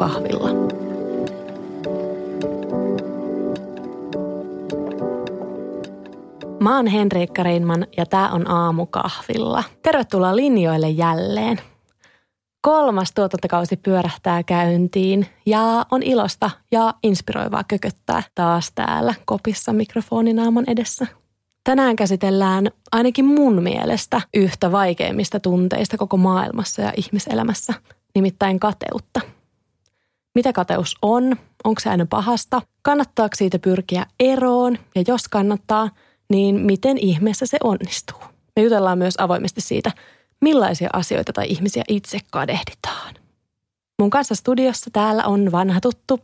aamukahvilla. Mä oon Henriikka Reinman ja tää on aamukahvilla. Tervetuloa linjoille jälleen. Kolmas tuotantokausi pyörähtää käyntiin ja on ilosta ja inspiroivaa kököttää taas täällä kopissa mikrofoninaaman edessä. Tänään käsitellään ainakin mun mielestä yhtä vaikeimmista tunteista koko maailmassa ja ihmiselämässä, nimittäin kateutta. Mitä kateus on? Onko se aina pahasta? Kannattaako siitä pyrkiä eroon? Ja jos kannattaa, niin miten ihmeessä se onnistuu? Me jutellaan myös avoimesti siitä, millaisia asioita tai ihmisiä itse kadehditaan. Mun kanssa studiossa täällä on vanha tuttu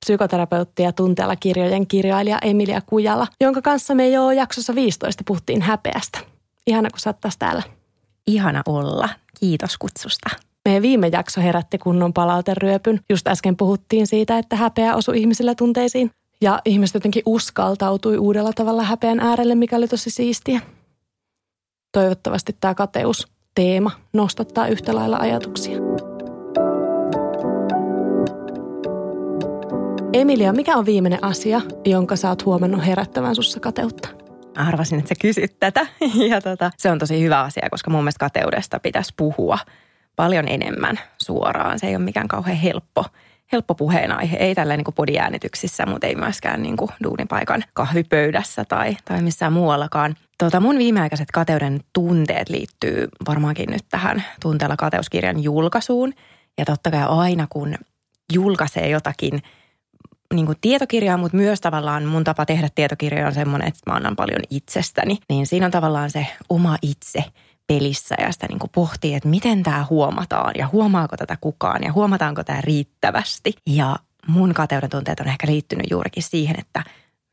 psykoterapeutti ja tunteella kirjojen kirjailija Emilia Kujala, jonka kanssa me jo jaksossa 15 puhuttiin häpeästä. Ihana, kun sä täällä. Ihana olla. Kiitos kutsusta. Meidän viime jakso herätti kunnon palauteryöpyn. Just äsken puhuttiin siitä, että häpeä osui ihmisillä tunteisiin. Ja ihmiset jotenkin uskaltautui uudella tavalla häpeän äärelle, mikä oli tosi siistiä. Toivottavasti tämä kateus teema nostattaa yhtä lailla ajatuksia. Emilia, mikä on viimeinen asia, jonka sä oot huomannut herättävän sussa kateutta? Arvasin, että sä kysyt tätä. Ja tota, se on tosi hyvä asia, koska mun mielestä kateudesta pitäisi puhua paljon enemmän suoraan. Se ei ole mikään kauhean helppo, helppo puheenaihe. Ei tällä niin podiäänityksissä, mutta ei myöskään niin kuin duunipaikan kahvipöydässä tai, tai missään muuallakaan. Tota, mun viimeaikaiset kateuden tunteet liittyy varmaankin nyt tähän tunteella kateuskirjan julkaisuun. Ja totta kai aina kun julkaisee jotakin – niin kuin tietokirjaa, mutta myös tavallaan mun tapa tehdä tietokirjoja on semmoinen, että mä annan paljon itsestäni. Niin siinä on tavallaan se oma itse pelissä ja sitä niin kuin pohtii, että miten tämä huomataan ja huomaako tätä kukaan ja huomataanko tämä riittävästi. Ja mun kateuden tunteet on ehkä liittynyt juurikin siihen, että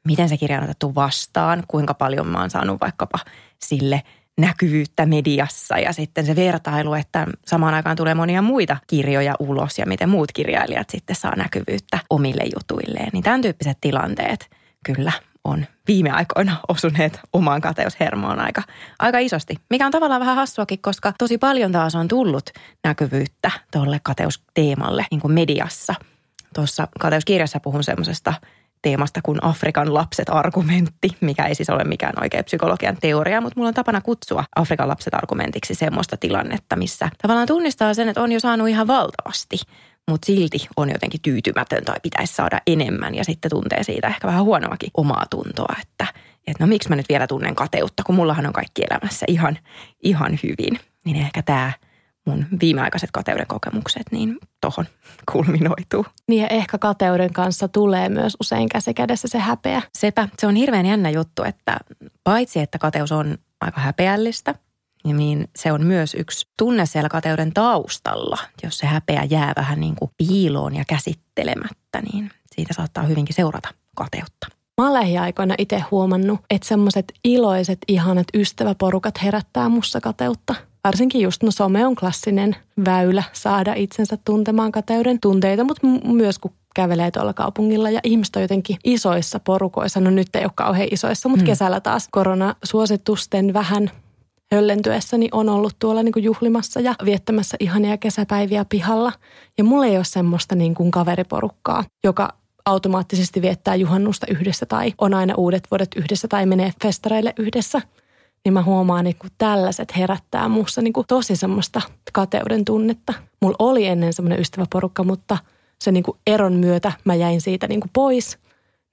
miten se kirja on otettu vastaan, kuinka paljon mä oon saanut vaikkapa sille – näkyvyyttä mediassa ja sitten se vertailu, että samaan aikaan tulee monia muita kirjoja ulos ja miten muut kirjailijat sitten saa näkyvyyttä omille jutuilleen. Niin tämän tyyppiset tilanteet kyllä on viime aikoina osuneet omaan kateushermoon aika, aika isosti. Mikä on tavallaan vähän hassuakin, koska tosi paljon taas on tullut näkyvyyttä tuolle kateusteemalle niin kuin mediassa. Tuossa kateuskirjassa puhun semmoisesta – teemasta kuin Afrikan lapset argumentti, mikä ei siis ole mikään oikea psykologian teoria, mutta mulla on tapana kutsua Afrikan lapset argumentiksi semmoista tilannetta, missä tavallaan tunnistaa sen, että on jo saanut ihan valtavasti, mutta silti on jotenkin tyytymätön tai pitäisi saada enemmän ja sitten tuntee siitä ehkä vähän huonoakin omaa tuntoa, että, että no miksi mä nyt vielä tunnen kateutta, kun mullahan on kaikki elämässä ihan, ihan hyvin. Niin ehkä tämä mun viimeaikaiset kateuden kokemukset, niin tohon kulminoituu. Niin ja ehkä kateuden kanssa tulee myös usein käsi kädessä se häpeä. Sepä, se on hirveän jännä juttu, että paitsi että kateus on aika häpeällistä, niin se on myös yksi tunne siellä kateuden taustalla. Jos se häpeä jää vähän niin kuin piiloon ja käsittelemättä, niin siitä saattaa hyvinkin seurata kateutta. Mä oon lähiaikoina itse huomannut, että semmoiset iloiset, ihanat ystäväporukat herättää mussa kateutta – varsinkin just no some on klassinen väylä saada itsensä tuntemaan kateuden tunteita, mutta myös kun kävelee tuolla kaupungilla ja ihmiset on jotenkin isoissa porukoissa. No nyt ei ole kauhean isoissa, mutta mm. kesällä taas koronasuositusten vähän höllentyessä niin on ollut tuolla niin kuin juhlimassa ja viettämässä ihania kesäpäiviä pihalla. Ja mulla ei ole semmoista niin kuin kaveriporukkaa, joka automaattisesti viettää juhannusta yhdessä tai on aina uudet vuodet yhdessä tai menee festareille yhdessä – niin mä huomaan, että tällaiset herättää muussa niin kuin tosi semmoista kateuden tunnetta. Mulla oli ennen semmoinen ystäväporukka, mutta se niin kuin eron myötä mä jäin siitä niin kuin pois.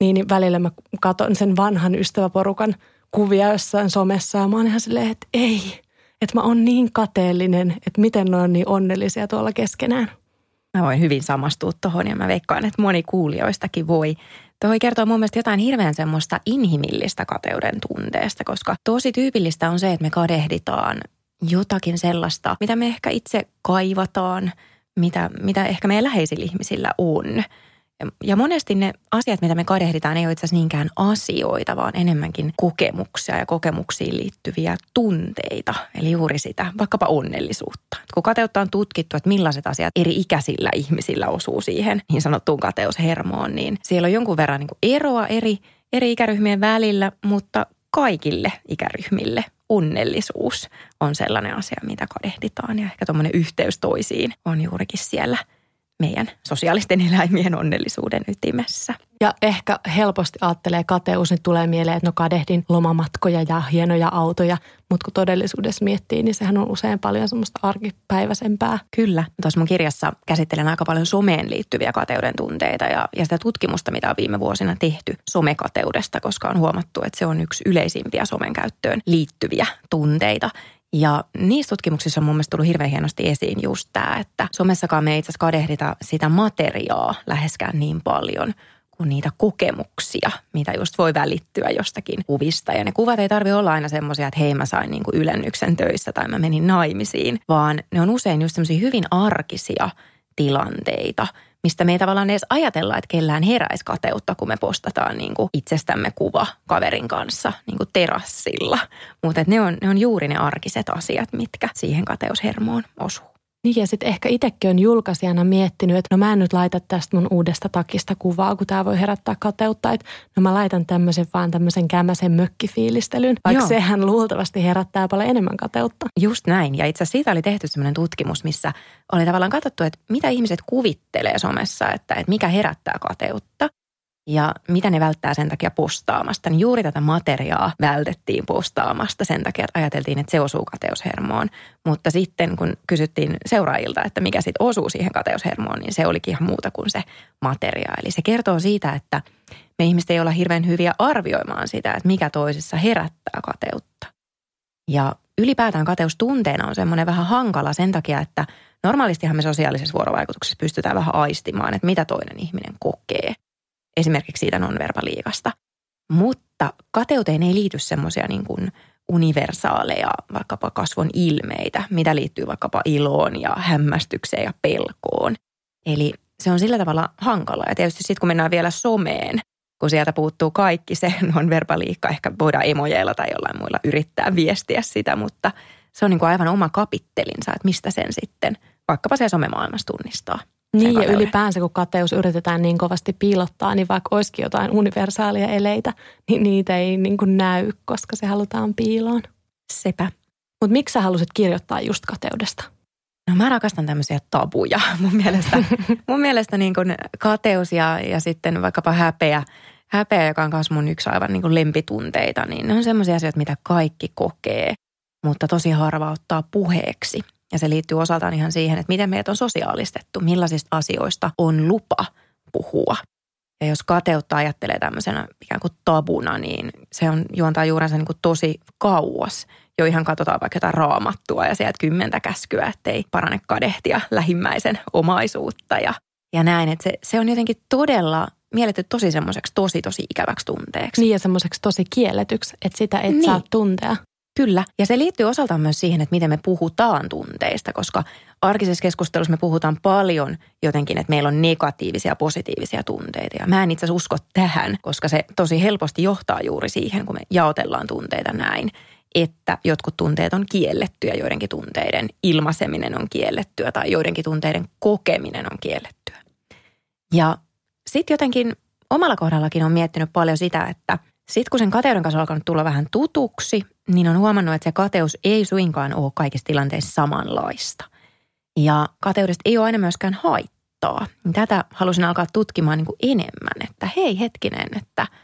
Niin, niin välillä mä katon sen vanhan ystäväporukan kuvia jossain somessa ja mä oon ihan silleen, että ei, että mä oon niin kateellinen, että miten ne on niin onnellisia tuolla keskenään. Mä voin hyvin samastua tuohon ja mä veikkaan, että moni kuulijoistakin voi. Toi kertoo mun mielestä jotain hirveän semmoista inhimillistä kateuden tunteesta, koska tosi tyypillistä on se, että me kadehditaan jotakin sellaista, mitä me ehkä itse kaivataan, mitä, mitä ehkä meidän läheisillä ihmisillä on. Ja monesti ne asiat, mitä me kadehditaan, ei ole itse asiassa niinkään asioita, vaan enemmänkin kokemuksia ja kokemuksiin liittyviä tunteita. Eli juuri sitä, vaikkapa onnellisuutta. Kun kateutta on tutkittu, että millaiset asiat eri ikäisillä ihmisillä osuu siihen niin sanottuun kateushermoon, niin siellä on jonkun verran niin eroa eri, eri ikäryhmien välillä, mutta kaikille ikäryhmille onnellisuus on sellainen asia, mitä kadehditaan. Ja ehkä tuommoinen yhteys toisiin on juurikin siellä meidän sosiaalisten eläimien onnellisuuden ytimessä. Ja ehkä helposti ajattelee kateus, niin tulee mieleen, että no kadehdin lomamatkoja ja hienoja autoja, mutta kun todellisuudessa miettii, niin sehän on usein paljon semmoista arkipäiväisempää. Kyllä. Tuossa mun kirjassa käsittelen aika paljon someen liittyviä kateuden tunteita ja, ja sitä tutkimusta, mitä on viime vuosina tehty somekateudesta, koska on huomattu, että se on yksi yleisimpiä somen käyttöön liittyviä tunteita. Ja niissä tutkimuksissa on mun mielestä tullut hirveän hienosti esiin just tämä, että somessakaan me ei itse kadehdita sitä materiaa läheskään niin paljon kuin niitä kokemuksia, mitä just voi välittyä jostakin kuvista. Ja ne kuvat ei tarvi olla aina semmoisia, että hei mä sain niin kuin ylennyksen töissä tai mä menin naimisiin, vaan ne on usein just semmoisia hyvin arkisia tilanteita – mistä me ei tavallaan edes ajatella, että kellään heräisi kateutta, kun me postataan niin kuin itsestämme kuva kaverin kanssa niin kuin terassilla. Mutta ne on, ne on juuri ne arkiset asiat, mitkä siihen kateushermoon osuu. Niin ja sitten ehkä itsekin on julkaisijana miettinyt, että no mä en nyt laita tästä mun uudesta takista kuvaa, kun tämä voi herättää kateutta. Että no mä laitan tämmöisen vaan tämmöisen kämäsen mökkifiilistelyn, vaikka Joo. sehän luultavasti herättää paljon enemmän kateutta. Just näin. Ja itse asiassa siitä oli tehty semmoinen tutkimus, missä oli tavallaan katsottu, että mitä ihmiset kuvittelee somessa, että, että mikä herättää kateutta ja mitä ne välttää sen takia postaamasta, niin juuri tätä materiaa vältettiin postaamasta sen takia, että ajateltiin, että se osuu kateushermoon. Mutta sitten kun kysyttiin seuraajilta, että mikä sitten osuu siihen kateushermoon, niin se olikin ihan muuta kuin se materia. Eli se kertoo siitä, että me ihmiset ei olla hirveän hyviä arvioimaan sitä, että mikä toisessa herättää kateutta. Ja ylipäätään kateustunteena on semmoinen vähän hankala sen takia, että normaalistihan me sosiaalisessa vuorovaikutuksessa pystytään vähän aistimaan, että mitä toinen ihminen kokee – esimerkiksi siitä nonverbaliikasta. Mutta kateuteen ei liity semmoisia niin kuin universaaleja vaikkapa kasvon ilmeitä, mitä liittyy vaikkapa iloon ja hämmästykseen ja pelkoon. Eli se on sillä tavalla hankala. Ja tietysti sitten kun mennään vielä someen, kun sieltä puuttuu kaikki se non-verbaliikka, ehkä voidaan emojeilla tai jollain muilla yrittää viestiä sitä, mutta se on niin kuin aivan oma kapittelinsa, että mistä sen sitten vaikkapa se somemaailmassa tunnistaa. Niin ja ylipäänsä kun kateus yritetään niin kovasti piilottaa, niin vaikka olisikin jotain universaalia eleitä, niin niitä ei niin kuin näy, koska se halutaan piiloon. Sepä. Mutta miksi sä halusit kirjoittaa just kateudesta? No mä rakastan tämmöisiä tabuja. Mun mielestä, mun mielestä niin kuin kateus ja, ja sitten vaikkapa häpeä, häpeä, joka on myös mun yksi aivan niin kuin lempitunteita, niin ne on semmoisia asioita, mitä kaikki kokee, mutta tosi harva ottaa puheeksi. Ja se liittyy osaltaan ihan siihen, että miten meitä on sosiaalistettu, millaisista asioista on lupa puhua. Ja jos kateutta ajattelee tämmöisenä ikään kuin tabuna, niin se on juontaa juurensa niin kuin tosi kauas. Jo ihan katsotaan vaikka jotain raamattua ja sieltä kymmentä käskyä, ettei parane kadehtia lähimmäisen omaisuutta ja, ja näin. Että se, se on jotenkin todella mielletty tosi semmoiseksi tosi tosi ikäväksi tunteeksi. Niin ja semmoiseksi tosi kielletyksi, että sitä et niin. saa tuntea. Kyllä, ja se liittyy osaltaan myös siihen, että miten me puhutaan tunteista, koska arkisessa keskustelussa me puhutaan paljon jotenkin, että meillä on negatiivisia ja positiivisia tunteita. Ja mä en itse usko tähän, koska se tosi helposti johtaa juuri siihen, kun me jaotellaan tunteita näin, että jotkut tunteet on kiellettyä, joidenkin tunteiden ilmaiseminen on kiellettyä tai joidenkin tunteiden kokeminen on kiellettyä. Ja sitten jotenkin omalla kohdallakin on miettinyt paljon sitä, että – sitten kun sen kateuden kanssa on alkanut tulla vähän tutuksi, niin on huomannut, että se kateus ei suinkaan ole kaikissa tilanteissa samanlaista. Ja kateudesta ei ole aina myöskään haittaa. Tätä halusin alkaa tutkimaan niin kuin enemmän, että hei hetkinen, että –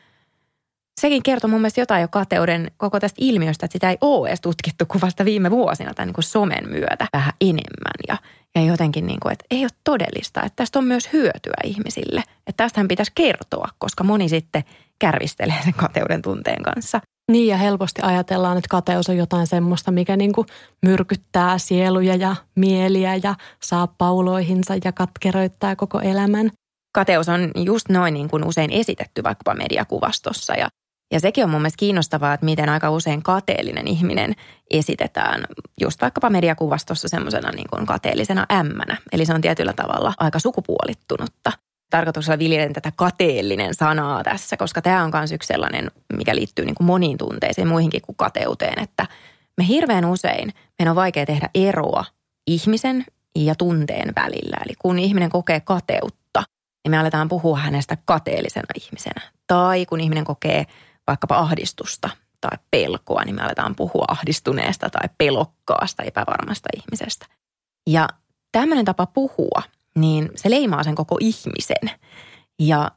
sekin kertoo mun mielestä jotain jo kateuden koko tästä ilmiöstä, että sitä ei ole edes tutkittu kuin vasta viime vuosina tai niin kuin somen myötä vähän enemmän. Ja, ja jotenkin niin kuin, että ei ole todellista, että tästä on myös hyötyä ihmisille. Että tästähän pitäisi kertoa, koska moni sitten kärvistelee sen kateuden tunteen kanssa. Niin ja helposti ajatellaan, että kateus on jotain semmoista, mikä niin kuin myrkyttää sieluja ja mieliä ja saa pauloihinsa ja katkeroittaa koko elämän. Kateus on just noin niin kuin usein esitetty vaikkapa mediakuvastossa ja ja sekin on mun mielestä kiinnostavaa, että miten aika usein kateellinen ihminen esitetään just vaikkapa mediakuvastossa semmoisena niin kateellisena ämmänä. Eli se on tietyllä tavalla aika sukupuolittunutta. Tarkoituksella viljelen tätä kateellinen sanaa tässä, koska tämä on myös yksi sellainen, mikä liittyy niin kuin moniin tunteisiin, muihinkin kuin kateuteen, että me hirveän usein, meidän on vaikea tehdä eroa ihmisen ja tunteen välillä. Eli kun ihminen kokee kateutta, niin me aletaan puhua hänestä kateellisena ihmisenä. Tai kun ihminen kokee vaikkapa ahdistusta tai pelkoa, niin me aletaan puhua ahdistuneesta tai pelokkaasta, epävarmasta ihmisestä. Ja tämmöinen tapa puhua, niin se leimaa sen koko ihmisen. Ja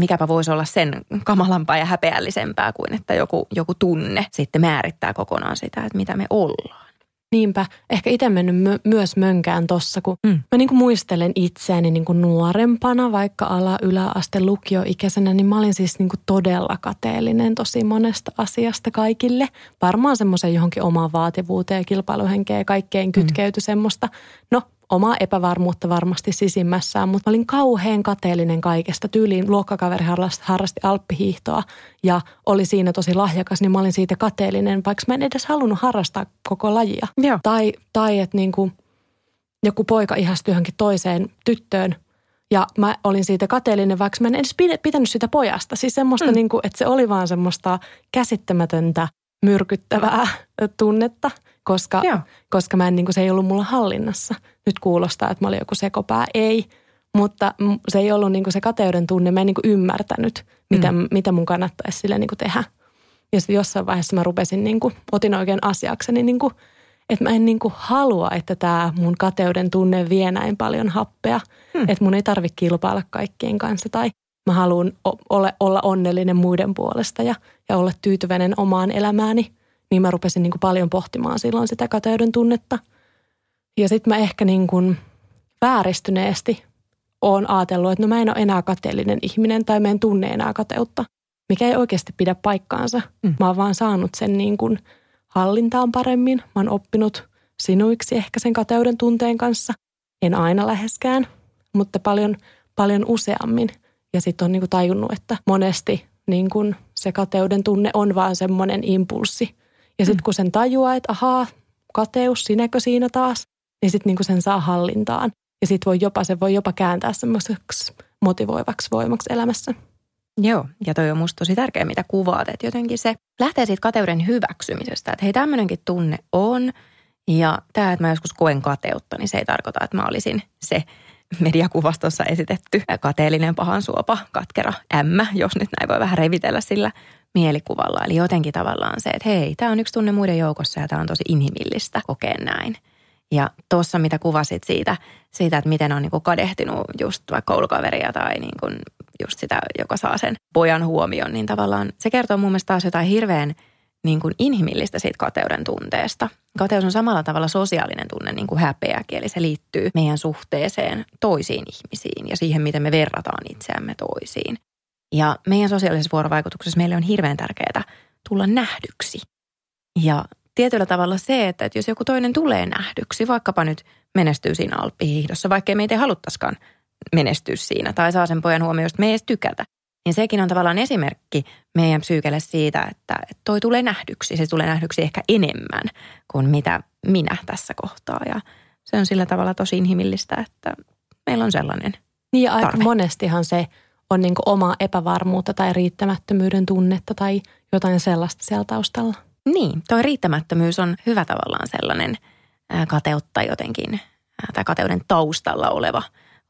mikäpä voisi olla sen kamalampaa ja häpeällisempää kuin että joku, joku tunne sitten määrittää kokonaan sitä, että mitä me ollaan. Niinpä, ehkä itse mennyt my- myös mönkään tossa, kun mm. mä niin kuin muistelen itseäni niin kuin nuorempana, vaikka ala, yläaste, lukioikäisenä, niin mä olin siis niin kuin todella kateellinen tosi monesta asiasta kaikille. Varmaan semmoisen johonkin omaan vaativuuteen ja kilpailuhenkeen ja kaikkeen kytkeytyi mm. semmoista. No, omaa epävarmuutta varmasti sisimmässään, mutta mä olin kauhean kateellinen kaikesta. Tyyliin luokkakaveri harrasti alppihiihtoa ja oli siinä tosi lahjakas, niin mä olin siitä kateellinen, vaikka mä en edes halunnut harrastaa koko lajia. Joo. Tai, tai että niin kuin joku poika ihastui johonkin toiseen tyttöön ja mä olin siitä kateellinen, vaikka mä en edes pitänyt sitä pojasta. Siis semmoista, mm. niin kuin, että se oli vaan semmoista käsittämätöntä, myrkyttävää tunnetta – koska, koska mä en, niin kuin, se ei ollut mulla hallinnassa. Nyt kuulostaa, että mä olin joku sekopää. Ei, mutta se ei ollut niin kuin se kateuden tunne. Mä en niin kuin ymmärtänyt, mitä, mm. mitä mun kannattaisi sille niin kuin tehdä. Ja sitten jossain vaiheessa mä rupesin, niin kuin, otin oikein asiakseni, niin kuin, että mä en niin kuin halua, että tämä mun kateuden tunne vie näin paljon happea. Hmm. Että mun ei tarvitse kilpailla kaikkien kanssa tai mä haluan olla, olla onnellinen muiden puolesta ja, ja olla tyytyväinen omaan elämääni niin mä rupesin niin kuin paljon pohtimaan silloin sitä kateuden tunnetta. Ja sitten mä ehkä niin kuin vääristyneesti oon ajatellut, että no mä en ole enää kateellinen ihminen tai mä en tunne enää kateutta, mikä ei oikeasti pidä paikkaansa. Mm. Mä oon vaan saanut sen niin kuin hallintaan paremmin. Mä oon oppinut sinuiksi ehkä sen kateuden tunteen kanssa. En aina läheskään, mutta paljon, paljon useammin. Ja sitten on niin kuin tajunnut, että monesti niin kuin se kateuden tunne on vaan semmoinen impulssi – ja sitten mm. kun sen tajuaa, että ahaa, kateus, sinäkö siinä taas, niin sitten niinku sen saa hallintaan. Ja sitten voi jopa, se voi jopa kääntää semmoiseksi motivoivaksi voimaksi elämässä. Joo, ja toi on musta tosi tärkeä, mitä kuvaat, että jotenkin se lähtee siitä kateuden hyväksymisestä, että hei tämmöinenkin tunne on, ja tämä, että mä joskus koen kateutta, niin se ei tarkoita, että mä olisin se mediakuvastossa esitetty kateellinen pahan suopa, katkera ämmä, jos nyt näin voi vähän revitellä sillä mielikuvalla. Eli jotenkin tavallaan se, että hei, tämä on yksi tunne muiden joukossa ja tämä on tosi inhimillistä kokea näin. Ja tuossa, mitä kuvasit siitä, siitä että miten on niin kadehtinut just vaikka koulukaveria tai niin kuin just sitä, joka saa sen pojan huomion, niin tavallaan se kertoo mun mielestä taas jotain hirveän niin kuin inhimillistä siitä kateuden tunteesta. Kateus on samalla tavalla sosiaalinen tunne niin kuin häpeäkin, eli se liittyy meidän suhteeseen toisiin ihmisiin ja siihen, miten me verrataan itseämme toisiin. Ja meidän sosiaalisessa vuorovaikutuksessa meille on hirveän tärkeää tulla nähdyksi. Ja tietyllä tavalla se, että, jos joku toinen tulee nähdyksi, vaikkapa nyt menestyy siinä alppihiihdossa, vaikka me ei haluttaisikaan menestyä siinä tai saa sen pojan huomioon, josta me ei edes tykätä, niin sekin on tavallaan esimerkki meidän psyykelle siitä, että toi tulee nähdyksi. Se tulee nähdyksi ehkä enemmän kuin mitä minä tässä kohtaa. Ja se on sillä tavalla tosi inhimillistä, että meillä on sellainen Niin ja aika monestihan se on niin omaa epävarmuutta tai riittämättömyyden tunnetta tai jotain sellaista siellä taustalla. Niin, tuo riittämättömyys on hyvä tavallaan sellainen kateutta jotenkin tai kateuden taustalla oleva,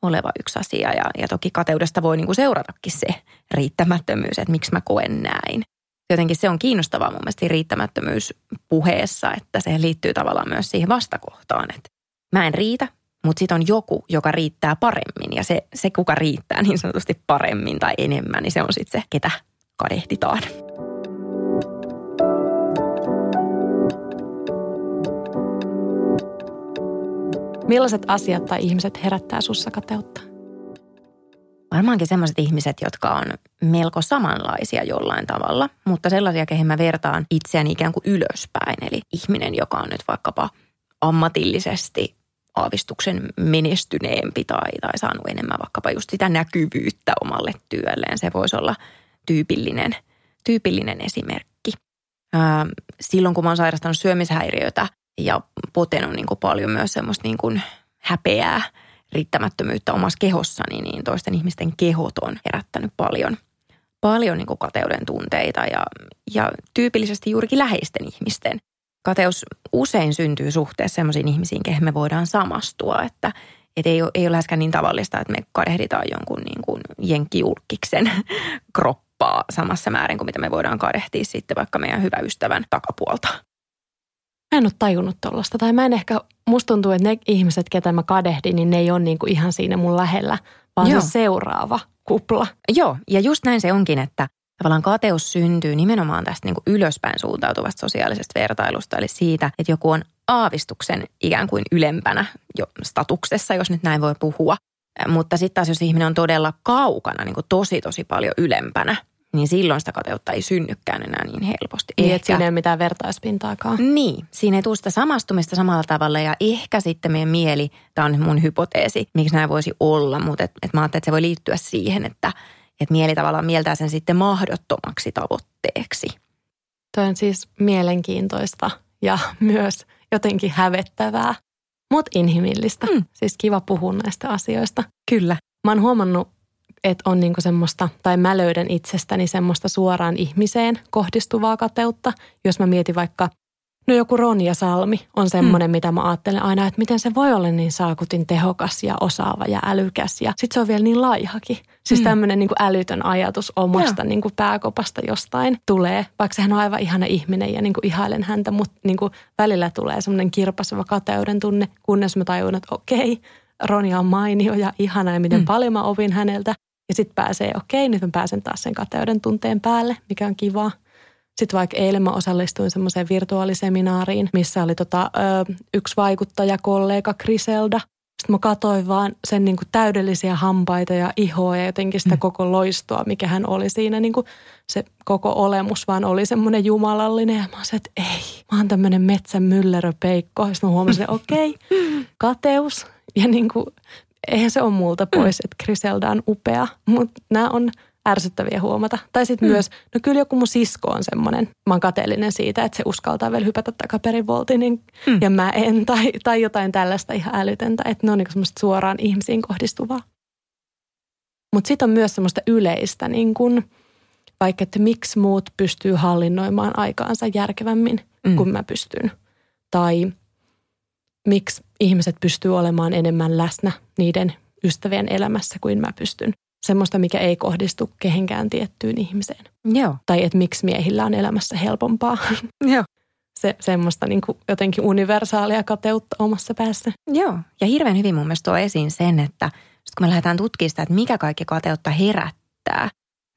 oleva yksi asia. Ja, ja toki kateudesta voi niin kuin seuratakin se riittämättömyys, että miksi mä koen näin. Jotenkin se on kiinnostavaa mun mielestä riittämättömyys puheessa, että se liittyy tavallaan myös siihen vastakohtaan, että mä en riitä, mutta sitten on joku, joka riittää paremmin ja se, se, kuka riittää niin sanotusti paremmin tai enemmän, niin se on sitten se, ketä kadehditaan. Millaiset asiat tai ihmiset herättää sussa kateutta? Varmaankin sellaiset ihmiset, jotka on melko samanlaisia jollain tavalla, mutta sellaisia, keihin mä vertaan itseäni ikään kuin ylöspäin. Eli ihminen, joka on nyt vaikkapa ammatillisesti aavistuksen menestyneempi tai, tai saanut enemmän vaikkapa just sitä näkyvyyttä omalle työlleen. Se voisi olla tyypillinen, tyypillinen esimerkki. Silloin kun mä oon sairastanut syömishäiriötä ja potenut niin kuin paljon myös semmoista niin kuin häpeää, riittämättömyyttä omassa kehossani, niin toisten ihmisten kehot on herättänyt paljon, paljon niin kuin kateuden tunteita ja, ja tyypillisesti juurikin läheisten ihmisten – kateus usein syntyy suhteessa sellaisiin ihmisiin, kehen me voidaan samastua, että et ei, ole, ei ole läheskään niin tavallista, että me kadehditaan jonkun niin kuin jenkkijulkiksen kroppaa samassa määrin kuin mitä me voidaan kadehtia sitten vaikka meidän hyvä ystävän takapuolta. Mä en ole tajunnut tuollaista. Tai mä en ehkä, musta tuntuu, että ne ihmiset, ketä mä kadehdin, niin ne ei ole niinku ihan siinä mun lähellä, vaan Joo. se seuraava kupla. Joo, ja just näin se onkin, että tavallaan kateus syntyy nimenomaan tästä niin kuin ylöspäin suuntautuvasta sosiaalisesta vertailusta, eli siitä, että joku on aavistuksen ikään kuin ylempänä jo statuksessa, jos nyt näin voi puhua. Mutta sitten taas, jos ihminen on todella kaukana, niin kuin tosi tosi paljon ylempänä, niin silloin sitä kateutta ei synnykään enää niin helposti. Niin, että siinä ei ole mitään vertaispintaakaan. Niin, siinä ei tule sitä samastumista samalla tavalla ja ehkä sitten meidän mieli, tämä on mun hypoteesi, miksi näin voisi olla, mutta et, et mä ajattelin, että se voi liittyä siihen, että et mieli tavallaan mieltää sen sitten mahdottomaksi tavoitteeksi. Tuo on siis mielenkiintoista ja myös jotenkin hävettävää, mutta inhimillistä. Mm. Siis kiva puhua näistä asioista. Kyllä. Mä oon huomannut että on niinku semmoista, tai mä löydän itsestäni semmoista suoraan ihmiseen kohdistuvaa kateutta. Jos mä mietin vaikka, no joku Ronja Salmi on semmoinen, hmm. mitä mä ajattelen aina, että miten se voi olla niin saakutin tehokas ja osaava ja älykäs. Ja sit se on vielä niin laihakin. Siis hmm. tämmöinen niinku älytön ajatus omasta niinku pääkopasta jostain tulee. Vaikka hän on aivan ihana ihminen ja niinku ihailen häntä, mutta niinku välillä tulee semmoinen kirpaseva kateuden tunne, kunnes mä tajun, että okei, Ronja on mainio ja ihana ja miten mm. paljon mä opin häneltä. Ja sitten pääsee, okei, nyt mä pääsen taas sen kateuden tunteen päälle, mikä on kiva. Sitten vaikka eilen mä osallistuin semmoiseen virtuaaliseminaariin, missä oli tota, ö, yksi vaikuttaja, kollega Griselda. Sitten mä katsoin vaan sen niin kuin täydellisiä hampaita ja ihoa ja jotenkin sitä mm. koko loistoa, mikä hän oli siinä. Niin kuin se koko olemus vaan oli semmoinen jumalallinen. Ja mä olisin, että ei, mä oon tämmöinen metsän mylleröpeikko. Sitten mä huomasin, että okei, kateus ja niin kuin eihän se ole multa pois, mm. että Griselda on upea, mutta nämä on ärsyttäviä huomata. Tai sitten mm. myös, no kyllä joku mun sisko on semmoinen, mä oon kateellinen siitä, että se uskaltaa vielä hypätä takaperin voltinin mm. ja mä en, tai, tai jotain tällaista ihan älytöntä, että ne on niin semmoista suoraan ihmisiin kohdistuvaa. Mutta sitten on myös semmoista yleistä, niin kun, vaikka että miksi muut pystyy hallinnoimaan aikaansa järkevämmin mm. kuin mä pystyn. Tai miksi ihmiset pystyy olemaan enemmän läsnä niiden ystävien elämässä kuin mä pystyn. Semmoista, mikä ei kohdistu kehenkään tiettyyn ihmiseen. Joo. Tai että miksi miehillä on elämässä helpompaa. Joo. Se, semmoista niin kuin jotenkin universaalia kateutta omassa päässä. Joo, ja hirveän hyvin mun mielestä tuo esiin sen, että kun me lähdetään tutkimaan sitä, että mikä kaikki kateutta herättää,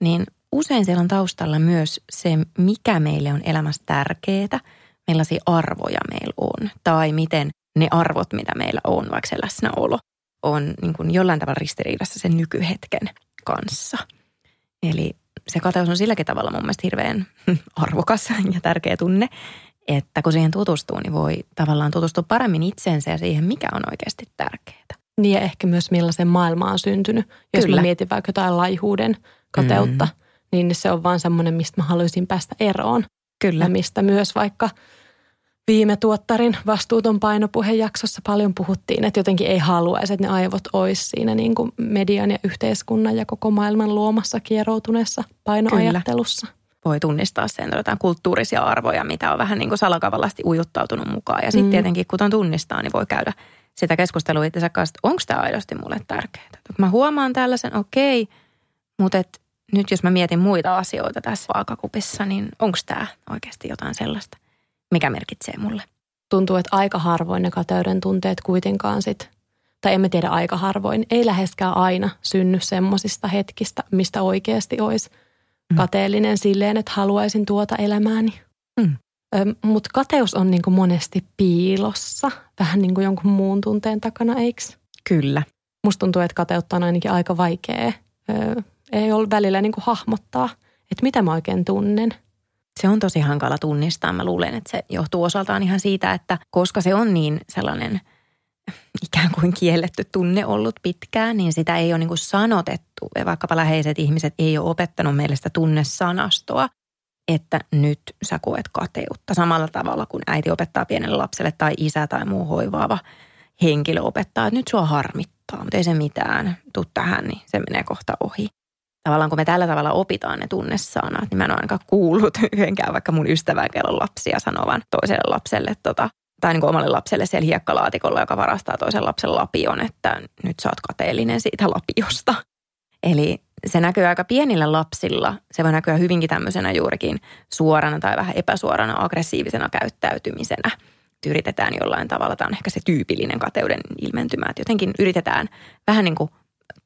niin usein siellä on taustalla myös se, mikä meille on elämässä tärkeää, millaisia arvoja meillä on, tai miten ne arvot, mitä meillä on, vaikka se läsnäolo, on niin kuin jollain tavalla ristiriidassa sen nykyhetken kanssa. Eli se kateus on silläkin tavalla mun mielestä hirveän arvokas ja tärkeä tunne, että kun siihen tutustuu, niin voi tavallaan tutustua paremmin itseensä ja siihen, mikä on oikeasti tärkeää. Niin ja ehkä myös millaisen maailma on syntynyt. Jos Kyllä. mä mietin vaikka jotain laihuuden kateutta, mm. niin se on vaan semmoinen, mistä mä haluaisin päästä eroon. Kyllä. Ja mistä myös vaikka viime tuottarin vastuuton painopuhejaksossa paljon puhuttiin, että jotenkin ei haluaisi, että ne aivot olisi siinä niin kuin median ja yhteiskunnan ja koko maailman luomassa kieroutuneessa painoajattelussa. Kyllä. Voi tunnistaa sen jotain kulttuurisia arvoja, mitä on vähän niin kuin salakavallasti ujuttautunut mukaan. Ja sitten mm. tietenkin, kun on tunnistaa, niin voi käydä sitä keskustelua itse kanssa, että onko tämä aidosti mulle tärkeää. Mä huomaan tällaisen, okei, mutta et nyt jos mä mietin muita asioita tässä vaakakupissa, niin onko tämä oikeasti jotain sellaista – mikä merkitsee mulle. Tuntuu, että aika harvoin ne kateuden tunteet kuitenkaan sit, tai emme tiedä aika harvoin, ei läheskään aina synny semmoisista hetkistä, mistä oikeasti olisi mm. kateellinen silleen, että haluaisin tuota elämääni. Mm. Mutta kateus on niinku monesti piilossa, vähän niin kuin jonkun muun tunteen takana, eikö? Kyllä. Musta tuntuu, että kateutta on ainakin aika vaikea. Ö, ei ole välillä niinku hahmottaa, että mitä mä oikein tunnen – se on tosi hankala tunnistaa. Mä luulen, että se johtuu osaltaan ihan siitä, että koska se on niin sellainen ikään kuin kielletty tunne ollut pitkään, niin sitä ei ole niin kuin sanotettu. Vaikkapa läheiset ihmiset ei ole opettanut meille sitä tunnesanastoa, että nyt sä koet kateutta. Samalla tavalla kuin äiti opettaa pienelle lapselle tai isä tai muu hoivaava henkilö opettaa, että nyt sua harmittaa, mutta ei se mitään, tuu tähän, niin se menee kohta ohi tavallaan kun me tällä tavalla opitaan ne tunnesanat, niin mä en ole ainakaan kuullut yhdenkään vaikka mun ystävän kellon lapsia sanovan toiselle lapselle tota, tai niin kuin omalle lapselle siellä hiekkalaatikolla, joka varastaa toisen lapsen lapion, että nyt sä oot kateellinen siitä lapiosta. Eli se näkyy aika pienillä lapsilla. Se voi näkyä hyvinkin tämmöisenä juurikin suorana tai vähän epäsuorana aggressiivisena käyttäytymisenä. yritetään jollain tavalla, tämä on ehkä se tyypillinen kateuden ilmentymä, että jotenkin yritetään vähän niin kuin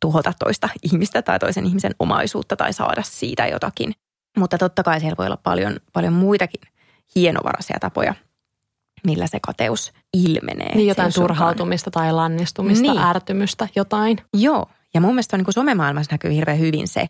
tuhota toista ihmistä tai toisen ihmisen omaisuutta tai saada siitä jotakin. Mutta totta kai siellä voi olla paljon, paljon muitakin hienovaraisia tapoja, millä se kateus ilmenee. Niin jotain turhautumista tai lannistumista, niin. ärtymystä, jotain. Joo, ja mun mielestä on niin kuin somemaailmassa näkyy hirveän hyvin se,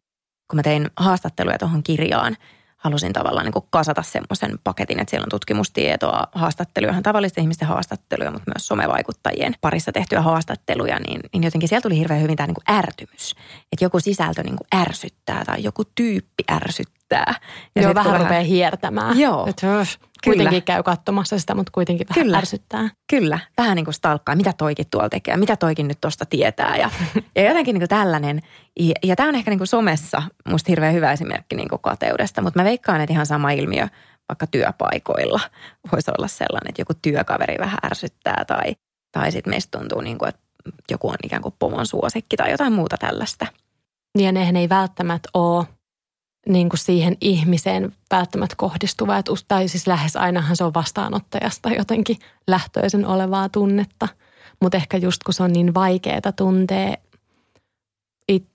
kun mä tein haastatteluja tuohon kirjaan, halusin tavallaan niin kasata semmoisen paketin, että siellä on tutkimustietoa, haastatteluja, tavallisten ihmisten haastatteluja, mutta myös somevaikuttajien parissa tehtyjä haastatteluja, niin, niin jotenkin siellä tuli hirveän hyvin tämä niin ärtymys. Että joku sisältö niin ärsyttää tai joku tyyppi ärsyttää. Ja Joo, vähän, vähän rupeaa hiertämään. Joo. Et, kuitenkin käy katsomassa sitä, mutta kuitenkin vähän Kyllä. ärsyttää. Kyllä, vähän niin kuin stalkkaa, mitä toikin tuolla tekee, mitä toikin nyt tuosta tietää ja, ja jotenkin niin kuin tällainen. Ja, ja tämä on ehkä niin kuin somessa musta hirveän hyvä esimerkki niin kuin kateudesta, mutta mä veikkaan, että ihan sama ilmiö vaikka työpaikoilla voisi olla sellainen, että joku työkaveri vähän ärsyttää tai, tai sitten meistä tuntuu niin kuin, että joku on ikään kuin pomon suosikki tai jotain muuta tällaista. Niin ja nehän ei välttämättä ole niin kuin siihen ihmiseen välttämättä kohdistuva, että, tai siis lähes ainahan se on vastaanottajasta jotenkin lähtöisen olevaa tunnetta. Mutta ehkä just kun se on niin vaikeaa tuntea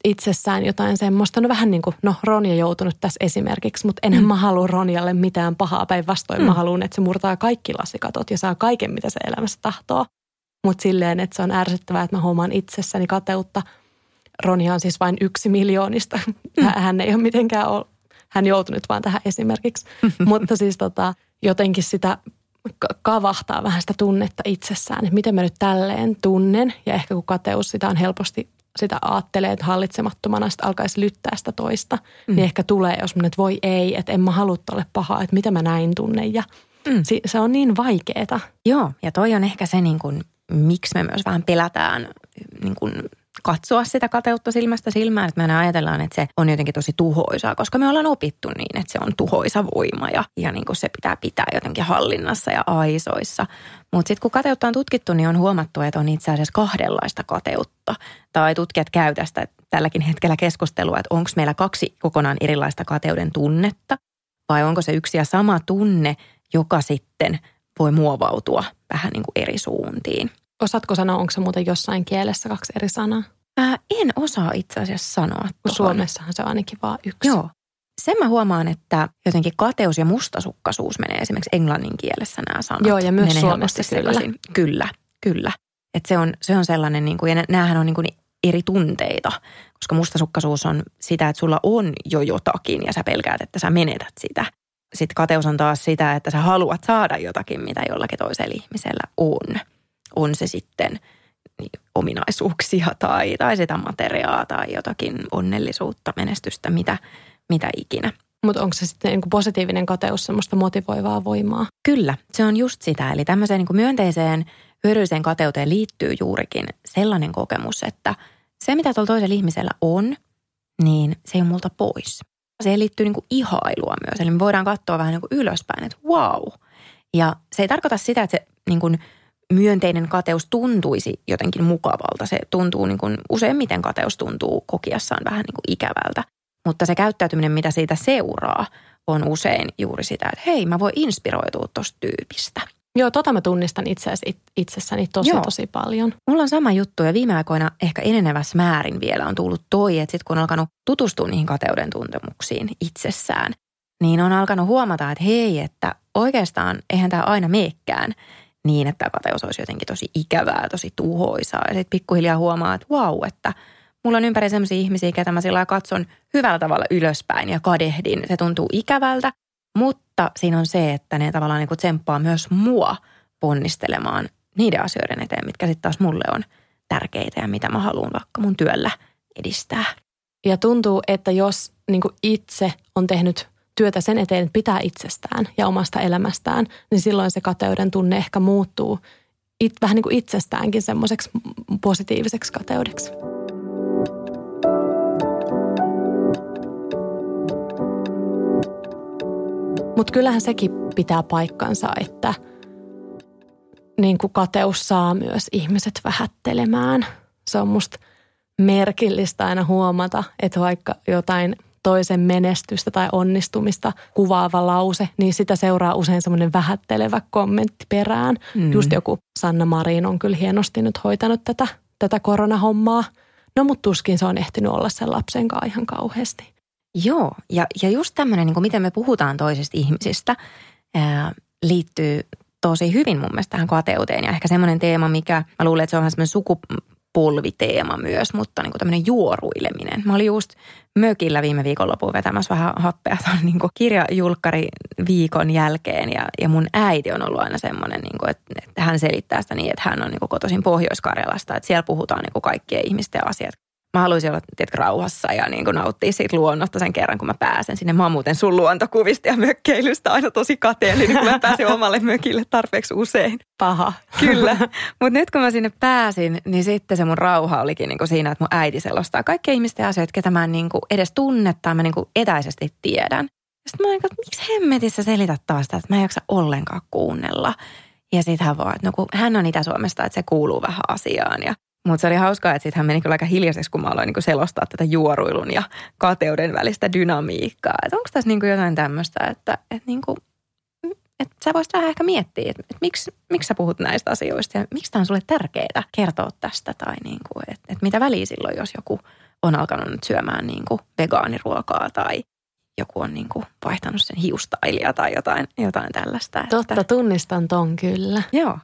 itsessään jotain semmoista, no vähän niin kuin, no Ronja joutunut tässä esimerkiksi, mutta enhän mm. mä halua Ronjalle mitään pahaa, päinvastoin mm. mä haluan, että se murtaa kaikki lasikatot ja saa kaiken, mitä se elämässä tahtoo. Mutta silleen, että se on ärsyttävää, että mä huomaan itsessäni kateutta – Ronja on siis vain yksi miljoonista. Mm. Hän ei ole mitenkään ole, hän joutunut vaan tähän esimerkiksi. Mutta siis tota, jotenkin sitä kavahtaa vähän sitä tunnetta itsessään, että miten mä nyt tälleen tunnen. Ja ehkä kun kateus sitä on helposti, sitä ajattelee, että hallitsemattomana sitä alkaisi lyttää sitä toista, mm. niin ehkä tulee jos että voi ei, että en mä halua tolle pahaa, että mitä mä näin tunnen. Ja mm. se on niin vaikeeta. Joo, ja toi on ehkä se niin kuin, miksi me myös vähän pelätään niin kuin katsoa sitä kateutta silmästä silmään, että me ajatellaan, että se on jotenkin tosi tuhoisaa, koska me ollaan opittu niin, että se on tuhoisa voima ja, ja niin kuin se pitää pitää jotenkin hallinnassa ja aisoissa. Mutta sitten kun kateutta on tutkittu, niin on huomattu, että on itse asiassa kahdenlaista kateutta. Tai tutkijat käy tästä tälläkin hetkellä keskustelua, että onko meillä kaksi kokonaan erilaista kateuden tunnetta vai onko se yksi ja sama tunne, joka sitten voi muovautua vähän niin kuin eri suuntiin. Osaatko sanoa, onko se muuten jossain kielessä kaksi eri sanaa? Ää, en osaa itse asiassa sanoa. Tuohon. Suomessahan se on ainakin vain yksi. Joo. Sen mä huomaan, että jotenkin kateus ja mustasukkaisuus menee esimerkiksi englannin kielessä nämä sanat. Joo, ja myös Suomessa kyllä. Kyllä, kyllä. Et se, on, se on sellainen, niin kuin, ja näähän on niin kuin eri tunteita, koska mustasukkaisuus on sitä, että sulla on jo jotakin ja sä pelkäät, että sä menetät sitä. Sitten kateus on taas sitä, että sä haluat saada jotakin, mitä jollakin toisella ihmisellä on on se sitten ominaisuuksia tai, tai sitä materiaa tai jotakin onnellisuutta, menestystä, mitä, mitä ikinä. Mutta onko se sitten niin positiivinen kateus semmoista motivoivaa voimaa? Kyllä, se on just sitä. Eli tämmöiseen niin myönteiseen hyödylliseen kateuteen liittyy juurikin sellainen kokemus, että se mitä tuolla toisella ihmisellä on, niin se ei ole multa pois. Se liittyy niin ihailua myös. Eli me voidaan katsoa vähän niin ylöspäin, että wow. Ja se ei tarkoita sitä, että se niin kuin – myönteinen kateus tuntuisi jotenkin mukavalta. Se tuntuu niin kuin, useimmiten kateus tuntuu kokiassaan vähän niin kuin ikävältä. Mutta se käyttäytyminen, mitä siitä seuraa, on usein juuri sitä, että hei, mä voin inspiroitua tuosta tyypistä. Joo, tota mä tunnistan itse itsessäni tosi Joo. tosi paljon. Mulla on sama juttu ja viime aikoina ehkä enenevässä määrin vielä on tullut toi, että sit kun on alkanut tutustua niihin kateuden tuntemuksiin itsessään, niin on alkanut huomata, että hei, että oikeastaan eihän tämä aina meekään niin, että kateus olisi jotenkin tosi ikävää, tosi tuhoisaa. Ja sitten pikkuhiljaa huomaa, että vau, että mulla on ympäri sellaisia ihmisiä, ketä mä sillä katson hyvällä tavalla ylöspäin ja kadehdin. Se tuntuu ikävältä, mutta siinä on se, että ne tavallaan niin tsemppaa myös mua ponnistelemaan niiden asioiden eteen, mitkä sitten taas mulle on tärkeitä ja mitä mä haluan vaikka mun työllä edistää. Ja tuntuu, että jos niin itse on tehnyt työtä sen eteen, että pitää itsestään ja omasta elämästään, niin silloin se kateuden tunne ehkä muuttuu it, vähän niin kuin itsestäänkin semmoiseksi positiiviseksi kateudeksi. Mutta kyllähän sekin pitää paikkansa, että niin kuin kateus saa myös ihmiset vähättelemään. Se on musta merkillistä aina huomata, että vaikka jotain – toisen menestystä tai onnistumista kuvaava lause, niin sitä seuraa usein semmoinen vähättelevä kommentti perään. Mm. Just joku Sanna Marin on kyllä hienosti nyt hoitanut tätä, tätä koronahommaa. No mutta tuskin se on ehtinyt olla sen lapsen kanssa ihan kauheasti. Joo, ja, ja just tämmöinen, niin miten me puhutaan toisista ihmisistä, ää, liittyy tosi hyvin mun mielestä tähän kateuteen. Ja ehkä semmoinen teema, mikä mä luulen, että se on vähän semmoinen sukupolviteema myös, mutta niin kuin tämmöinen juoruileminen. Mä olin just mökillä viime viikonloppuun vetämässä vähän happea tuon niin kirjajulkkari viikon jälkeen. Ja, ja mun äiti on ollut aina semmoinen, niin kuin, että, että hän selittää sitä niin, että hän on niin kuin kotoisin Pohjois-Karjalasta. Että siellä puhutaan niin kuin kaikkien ihmisten asiat mä haluaisin olla tiedätkö, rauhassa ja niin kuin nauttia siitä luonnosta sen kerran, kun mä pääsen sinne. Mä oon muuten sun luontokuvista ja mökkeilystä aina tosi kateellinen, kun mä pääsen omalle mökille tarpeeksi usein. Paha. Kyllä. Mutta nyt kun mä sinne pääsin, niin sitten se mun rauha olikin niin kuin siinä, että mun äiti selostaa kaikkia ihmisten asioita, ketä mä en niin kuin edes tunne tai mä niin kuin etäisesti tiedän. Sitten mä oon että miksi hemmetissä selität taas sitä, että mä en jaksa ollenkaan kuunnella. Ja sitten hän vaan, että no kun hän on Itä-Suomesta, että se kuuluu vähän asiaan. Ja mutta se oli hauskaa, että sitten hän meni kyllä aika hiljaiseksi, kun mä aloin niin selostaa tätä juoruilun ja kateuden välistä dynamiikkaa. Että onko tässä niin jotain tämmöistä, että, että, niin kuin, että sä voisit vähän ehkä miettiä, että, että miksi, miksi sä puhut näistä asioista ja miksi tämä on sulle tärkeää kertoa tästä. Tai niin kuin, että, että mitä väliä silloin, jos joku on alkanut nyt syömään niin kuin vegaaniruokaa tai joku on niin kuin vaihtanut sen hiustailia tai jotain, jotain tällaista. Totta, että... tunnistan ton kyllä. Joo.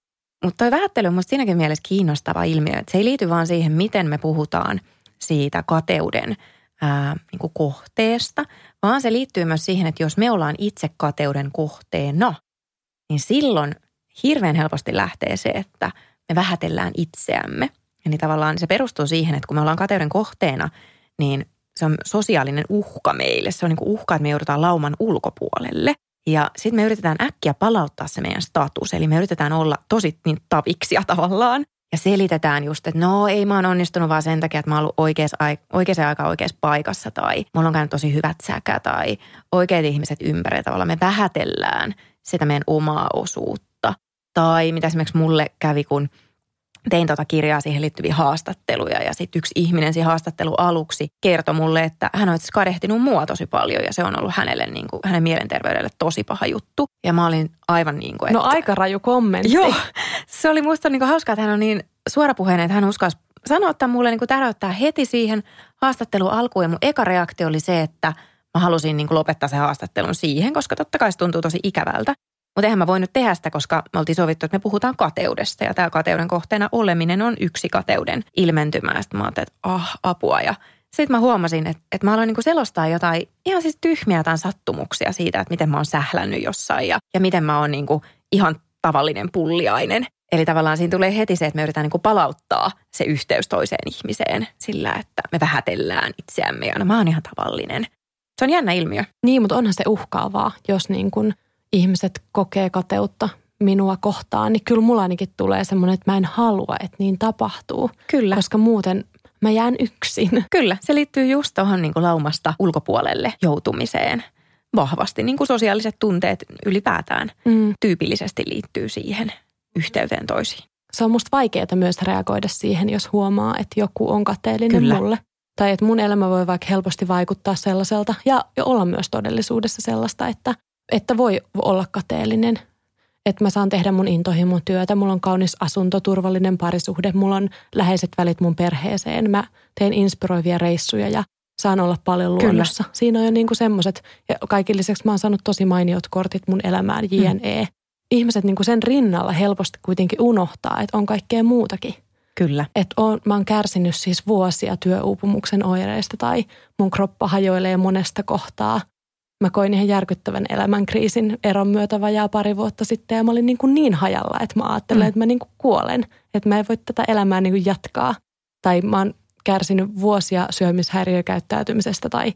Mutta toi vähättely on musta siinäkin mielessä kiinnostava ilmiö, että se ei liity vaan siihen, miten me puhutaan siitä kateuden ää, niin kuin kohteesta, vaan se liittyy myös siihen, että jos me ollaan itse kateuden kohteena, niin silloin hirveän helposti lähtee se, että me vähätellään itseämme. Eli tavallaan se perustuu siihen, että kun me ollaan kateuden kohteena, niin se on sosiaalinen uhka meille. Se on niin kuin uhka, että me joudutaan lauman ulkopuolelle. Ja sitten me yritetään äkkiä palauttaa se meidän status. Eli me yritetään olla tosi niin taviksia tavallaan. Ja selitetään just, että no ei mä oon onnistunut vaan sen takia, että mä oon ollut oikeassa, oikeassa aikaan oikeassa paikassa. Tai mulla on käynyt tosi hyvät säkä tai oikeat ihmiset ympäri. Tavallaan me vähätellään sitä meidän omaa osuutta. Tai mitä esimerkiksi mulle kävi, kun – tein tota kirjaa siihen liittyviä haastatteluja ja sitten yksi ihminen siinä haastattelu aluksi kertoi mulle, että hän on itse kadehtinut mua tosi paljon ja se on ollut hänelle niin kuin, hänen mielenterveydelle tosi paha juttu. Ja mä olin aivan niin kuin, no että... No aika raju kommentti. Joo, se oli musta niin kuin hauskaa, että hän on niin suorapuheinen, että hän uskalsi sanoa että mulle niin kuin täräyttää heti siihen haastattelu alkuun ja mun eka reaktio oli se, että mä halusin niin kuin lopettaa sen haastattelun siihen, koska totta kai se tuntuu tosi ikävältä. Mutta eihän mä voinut tehdä sitä, koska me oltiin sovittu, että me puhutaan kateudesta. Ja tämä kateuden kohteena oleminen on yksi kateuden ilmentymä. Sitten mä ajattelin, että ah, apua. Ja sitten mä huomasin, että, että mä aloin niin selostaa jotain ihan siis tyhmiä jotain sattumuksia siitä, että miten mä oon sählännyt jossain ja, ja miten mä oon niin ihan tavallinen pulliainen. Eli tavallaan siinä tulee heti se, että me yritetään niin palauttaa se yhteys toiseen ihmiseen sillä, että me vähätellään itseämme ja no mä oon ihan tavallinen. Se on jännä ilmiö. Niin, mutta onhan se uhkaavaa, jos niin kuin ihmiset kokee kateutta minua kohtaan, niin kyllä mulla ainakin tulee semmoinen, että mä en halua, että niin tapahtuu. Kyllä. Koska muuten mä jään yksin. Kyllä, se liittyy just tuohon niin laumasta ulkopuolelle joutumiseen vahvasti. Niin kuin sosiaaliset tunteet ylipäätään mm. tyypillisesti liittyy siihen yhteyteen toisiin. Se on musta vaikeaa myös reagoida siihen, jos huomaa, että joku on kateellinen Kyllä. mulle. Tai että mun elämä voi vaikka helposti vaikuttaa sellaiselta ja olla myös todellisuudessa sellaista, että että voi olla kateellinen. Että mä saan tehdä mun intohimon työtä, mulla on kaunis asunto, turvallinen parisuhde, mulla on läheiset välit mun perheeseen. Mä teen inspiroivia reissuja ja saan olla paljon luonnossa. Kyllä. Siinä on jo niinku semmoiset, ja kaiken lisäksi mä oon saanut tosi mainiot kortit mun elämään, JNE. Mm. Ihmiset niinku sen rinnalla helposti kuitenkin unohtaa, että on kaikkea muutakin. Kyllä. Että on, mä oon kärsinyt siis vuosia työuupumuksen oireista tai mun kroppa hajoilee monesta kohtaa – mä koin ihan järkyttävän elämänkriisin eron myötä vajaa pari vuotta sitten ja mä olin niin, kuin niin hajalla, että mä ajattelin, mm. että mä niin kuin kuolen, että mä en voi tätä elämää niin kuin jatkaa. Tai mä oon kärsinyt vuosia syömishäiriökäyttäytymisestä tai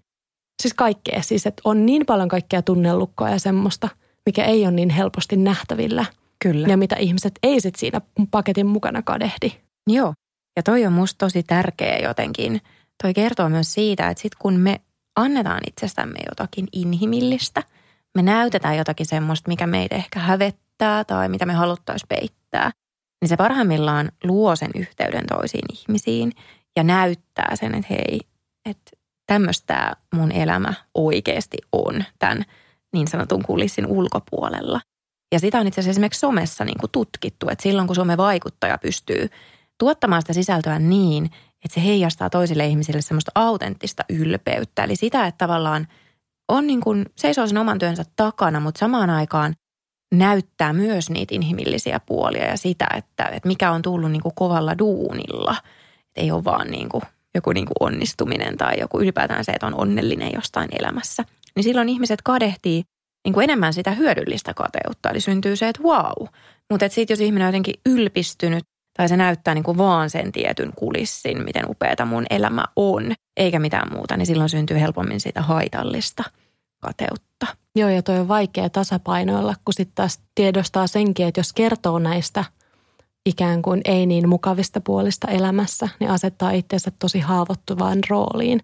siis kaikkea. Siis, että on niin paljon kaikkea tunnelukkoa ja semmoista, mikä ei ole niin helposti nähtävillä. Kyllä. Ja mitä ihmiset ei sit siinä paketin mukana kadehdi. Joo. Ja toi on musta tosi tärkeä jotenkin. Toi kertoo myös siitä, että sit kun me annetaan itsestämme jotakin inhimillistä, me näytetään jotakin semmoista, mikä meitä ehkä hävettää tai mitä me haluttaisiin peittää, niin se parhaimmillaan luo sen yhteyden toisiin ihmisiin ja näyttää sen, että hei, että tämmöistä mun elämä oikeasti on tämän niin sanotun kulissin ulkopuolella. Ja sitä on itse asiassa esimerkiksi somessa niin kuin tutkittu, että silloin kun some-vaikuttaja pystyy tuottamaan sitä sisältöä niin, että se heijastaa toisille ihmisille semmoista autenttista ylpeyttä. Eli sitä, että tavallaan on niin kuin, seisoo sen oman työnsä takana, mutta samaan aikaan näyttää myös niitä inhimillisiä puolia ja sitä, että, että mikä on tullut niin kuin kovalla duunilla. Että ei ole vaan niin kuin joku niin kuin onnistuminen tai joku ylipäätään se, että on onnellinen jostain elämässä. Niin silloin ihmiset kadehtii niin kuin enemmän sitä hyödyllistä kateutta. Eli syntyy se, että wow. Mutta sitten jos ihminen on jotenkin ylpistynyt tai se näyttää niin kuin vaan sen tietyn kulissin, miten upeata mun elämä on, eikä mitään muuta, niin silloin syntyy helpommin siitä haitallista kateutta. Joo, ja toi on vaikea tasapainoilla, kun sitten taas tiedostaa senkin, että jos kertoo näistä ikään kuin ei niin mukavista puolista elämässä, niin asettaa itsensä tosi haavoittuvaan rooliin.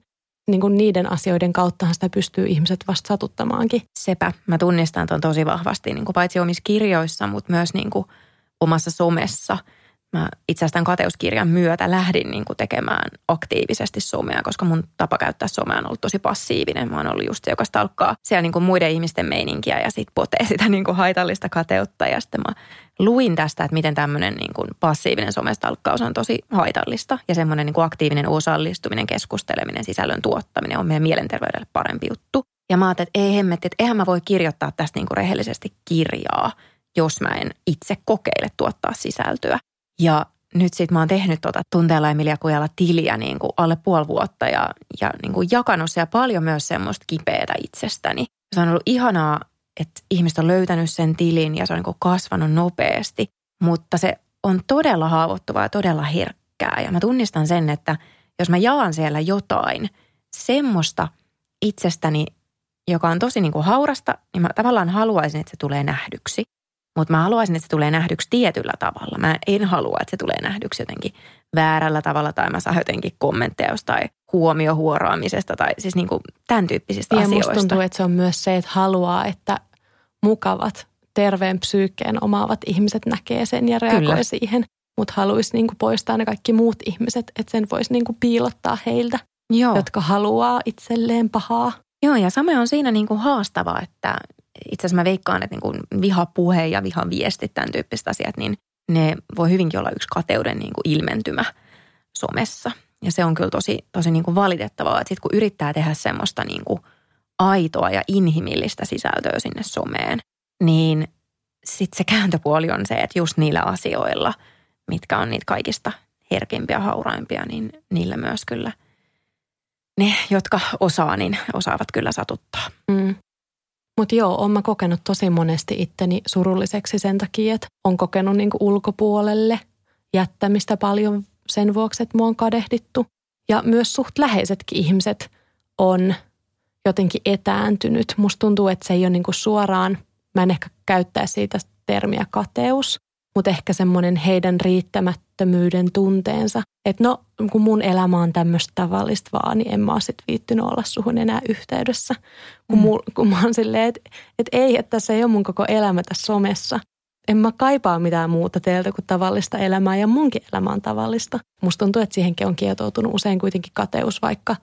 Niin kuin niiden asioiden kauttahan sitä pystyy ihmiset vasta satuttamaankin. Sepä. Mä tunnistan ton tosi vahvasti, niin kuin paitsi omissa kirjoissa, mutta myös niin kuin omassa somessa – mä itse asiassa tämän kateuskirjan myötä lähdin niin kuin tekemään aktiivisesti somea, koska mun tapa käyttää somea on ollut tosi passiivinen. Mä oon ollut just se, joka stalkkaa siellä niin kuin muiden ihmisten meininkiä ja sit potee sitä niin kuin haitallista kateutta. Ja sitten mä luin tästä, että miten tämmöinen niin kuin passiivinen somestalkkaus on tosi haitallista ja semmoinen niin kuin aktiivinen osallistuminen, keskusteleminen, sisällön tuottaminen on meidän mielenterveydelle parempi juttu. Ja mä ajattelin, että ei hemmetti, että eihän mä voi kirjoittaa tästä niin kuin rehellisesti kirjaa, jos mä en itse kokeile tuottaa sisältöä. Ja nyt sitten mä oon tehnyt tuota tunteella Emilia Kujalla tiliä niin kuin alle puoli vuotta ja, ja niin kuin jakanut siellä paljon myös semmoista kipeätä itsestäni. Se on ollut ihanaa, että ihmiset on löytänyt sen tilin ja se on niin kuin kasvanut nopeasti, mutta se on todella haavoittuvaa ja todella herkkää. Ja mä tunnistan sen, että jos mä jaan siellä jotain semmoista itsestäni, joka on tosi niin kuin haurasta, niin mä tavallaan haluaisin, että se tulee nähdyksi. Mutta mä haluaisin, että se tulee nähdyksi tietyllä tavalla. Mä en halua, että se tulee nähdyksi jotenkin väärällä tavalla tai mä saan jotenkin kommentteja jostain huomiohuoraamisesta tai siis niin kuin tämän tyyppisistä ja asioista. Ja tuntuu, että se on myös se, että haluaa, että mukavat, terveen psyykkeen omaavat ihmiset näkee sen ja reagoi Kyllä. siihen. Mutta haluaisi niin kuin poistaa ne kaikki muut ihmiset, että sen voisi niin kuin piilottaa heiltä, Joo. jotka haluaa itselleen pahaa. Joo, ja sama on siinä niin kuin haastavaa, että itse asiassa mä veikkaan, että niin kuin vihapuhe ja vihaviestit, tämän tyyppiset asiat, niin ne voi hyvinkin olla yksi kateuden niin kuin ilmentymä somessa. Ja se on kyllä tosi, tosi niin kuin valitettavaa, että sitten kun yrittää tehdä semmoista niin kuin aitoa ja inhimillistä sisältöä sinne someen, niin sitten se kääntöpuoli on se, että just niillä asioilla, mitkä on niitä kaikista herkimpiä, hauraimpia, niin niillä myös kyllä ne, jotka osaa, niin osaavat kyllä satuttaa. Mm. Mutta joo, oon mä kokenut tosi monesti itteni surulliseksi sen takia, että on kokenut niinku ulkopuolelle jättämistä paljon sen vuoksi, että mua on kadehdittu. Ja myös suht läheisetkin ihmiset on jotenkin etääntynyt. Musta tuntuu, että se ei ole niinku suoraan, mä en ehkä käyttää siitä termiä kateus, mutta ehkä semmoinen heidän riittämättömyyden tunteensa. Että no, kun mun elämä on tämmöistä tavallista vaan, niin en mä ole sit viittynyt olla suhun enää yhteydessä. Kun, mm. mul, kun mä oon silleen, että et ei, että tässä ei ole mun koko elämä tässä somessa. En mä kaipaa mitään muuta teiltä kuin tavallista elämää ja munkin elämä on tavallista. Musta tuntuu, että siihenkin on kietoutunut usein kuitenkin kateus, vaikka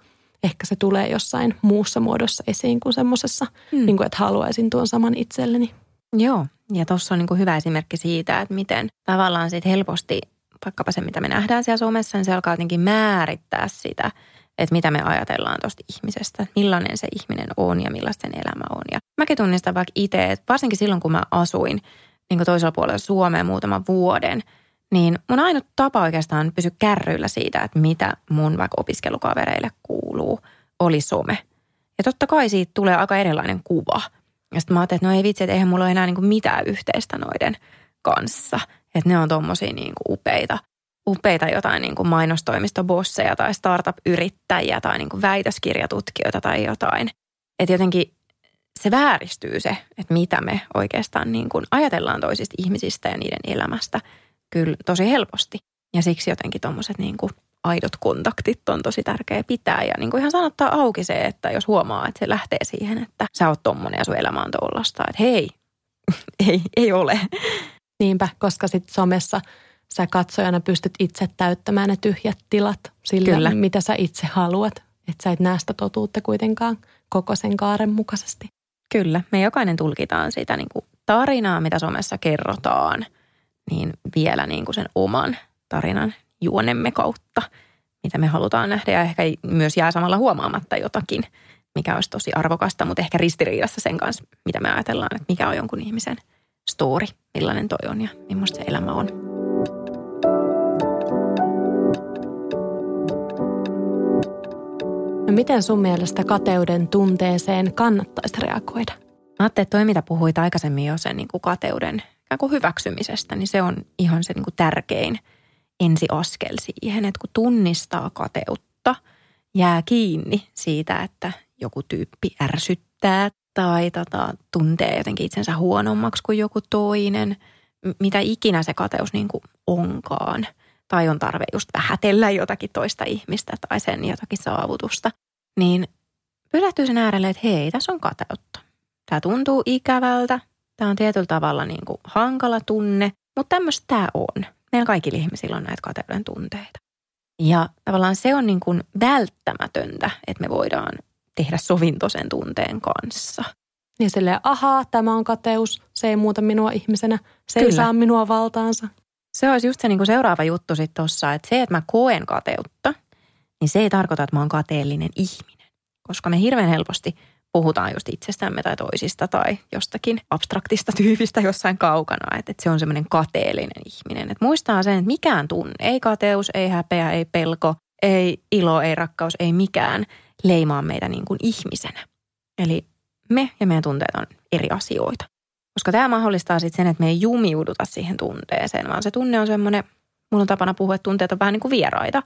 ehkä se tulee jossain muussa muodossa esiin kuin semmoisessa, mm. niin kuin, että haluaisin tuon saman itselleni. Joo, ja tuossa on niin kuin hyvä esimerkki siitä, että miten tavallaan sit helposti, vaikkapa se mitä me nähdään siellä somessa, niin se alkaa jotenkin määrittää sitä, että mitä me ajatellaan tuosta ihmisestä, millainen se ihminen on ja millaista sen elämä on. Ja mäkin tunnistan vaikka itse, että varsinkin silloin kun mä asuin niin kuin toisella puolella Suomea muutaman vuoden, niin mun ainut tapa oikeastaan pysy kärryillä siitä, että mitä mun vaikka opiskelukavereille kuuluu, oli some. Ja totta kai siitä tulee aika erilainen kuva – ja sitten mä ajattelin, että no ei vitsi, että eihän mulla ole enää niin mitään yhteistä noiden kanssa. Että ne on tommosia niin upeita, upeita jotain niin kuin mainostoimistobosseja tai startup-yrittäjiä tai niin kuin väitöskirjatutkijoita tai jotain. Että jotenkin se vääristyy se, että mitä me oikeastaan niin kuin ajatellaan toisista ihmisistä ja niiden elämästä kyllä tosi helposti. Ja siksi jotenkin tuommoiset niin kuin aidot kontaktit on tosi tärkeä pitää. Ja niin kuin ihan sanottaa auki se, että jos huomaa, että se lähtee siihen, että sä oot tommonen ja sun elämä on tollasta. Että hei, ei, ei ole. Niinpä, koska sitten somessa sä katsojana pystyt itse täyttämään ne tyhjät tilat sillä, Kyllä. mitä sä itse haluat. Että sä et näe sitä totuutta kuitenkaan koko sen kaaren mukaisesti. Kyllä, me jokainen tulkitaan sitä niin kuin tarinaa, mitä somessa kerrotaan, niin vielä niin kuin sen oman tarinan juonemme kautta, mitä me halutaan nähdä. Ja ehkä myös jää samalla huomaamatta jotakin, mikä olisi tosi arvokasta, mutta ehkä ristiriidassa sen kanssa, mitä me ajatellaan, että mikä on jonkun ihmisen story, millainen toi on ja millaista se elämä on. No miten sun mielestä kateuden tunteeseen kannattaisi reagoida? Mä ajattelin, että toi mitä puhuit aikaisemmin jo sen niin kuin kateuden kuin hyväksymisestä, niin se on ihan se niin kuin tärkein ensiaskel siihen, että kun tunnistaa kateutta, jää kiinni siitä, että joku tyyppi ärsyttää tai tota, tuntee jotenkin itsensä huonommaksi kuin joku toinen, mitä ikinä se kateus niin kuin onkaan. Tai on tarve just vähätellä jotakin toista ihmistä tai sen jotakin saavutusta. Niin pysähtyy sen äärelle, että hei, tässä on kateutta. Tämä tuntuu ikävältä, tämä on tietyllä tavalla niin kuin hankala tunne, mutta tämmöistä tämä on. Meillä kaikilla ihmisillä on näitä kateuden tunteita. Ja tavallaan se on niin kuin välttämätöntä, että me voidaan tehdä sovinto sen tunteen kanssa. Niin silleen, ahaa, tämä on kateus, se ei muuta minua ihmisenä, se Kyllä. ei saa minua valtaansa. Se olisi just se niin kuin seuraava juttu sitten tuossa, että se, että mä koen kateutta, niin se ei tarkoita, että mä oon kateellinen ihminen. Koska me hirveän helposti puhutaan just itsestämme tai toisista tai jostakin abstraktista tyypistä jossain kaukana, että, että se on semmoinen kateellinen ihminen. Että muistaa sen, että mikään tunne, ei kateus, ei häpeä, ei pelko, ei ilo, ei rakkaus, ei mikään leimaa meitä niin kuin ihmisenä. Eli me ja meidän tunteet on eri asioita. Koska tämä mahdollistaa sitten sen, että me ei jumiuduta siihen tunteeseen, vaan se tunne on semmoinen, mulla on tapana puhua, että tunteet on vähän niin kuin vieraita.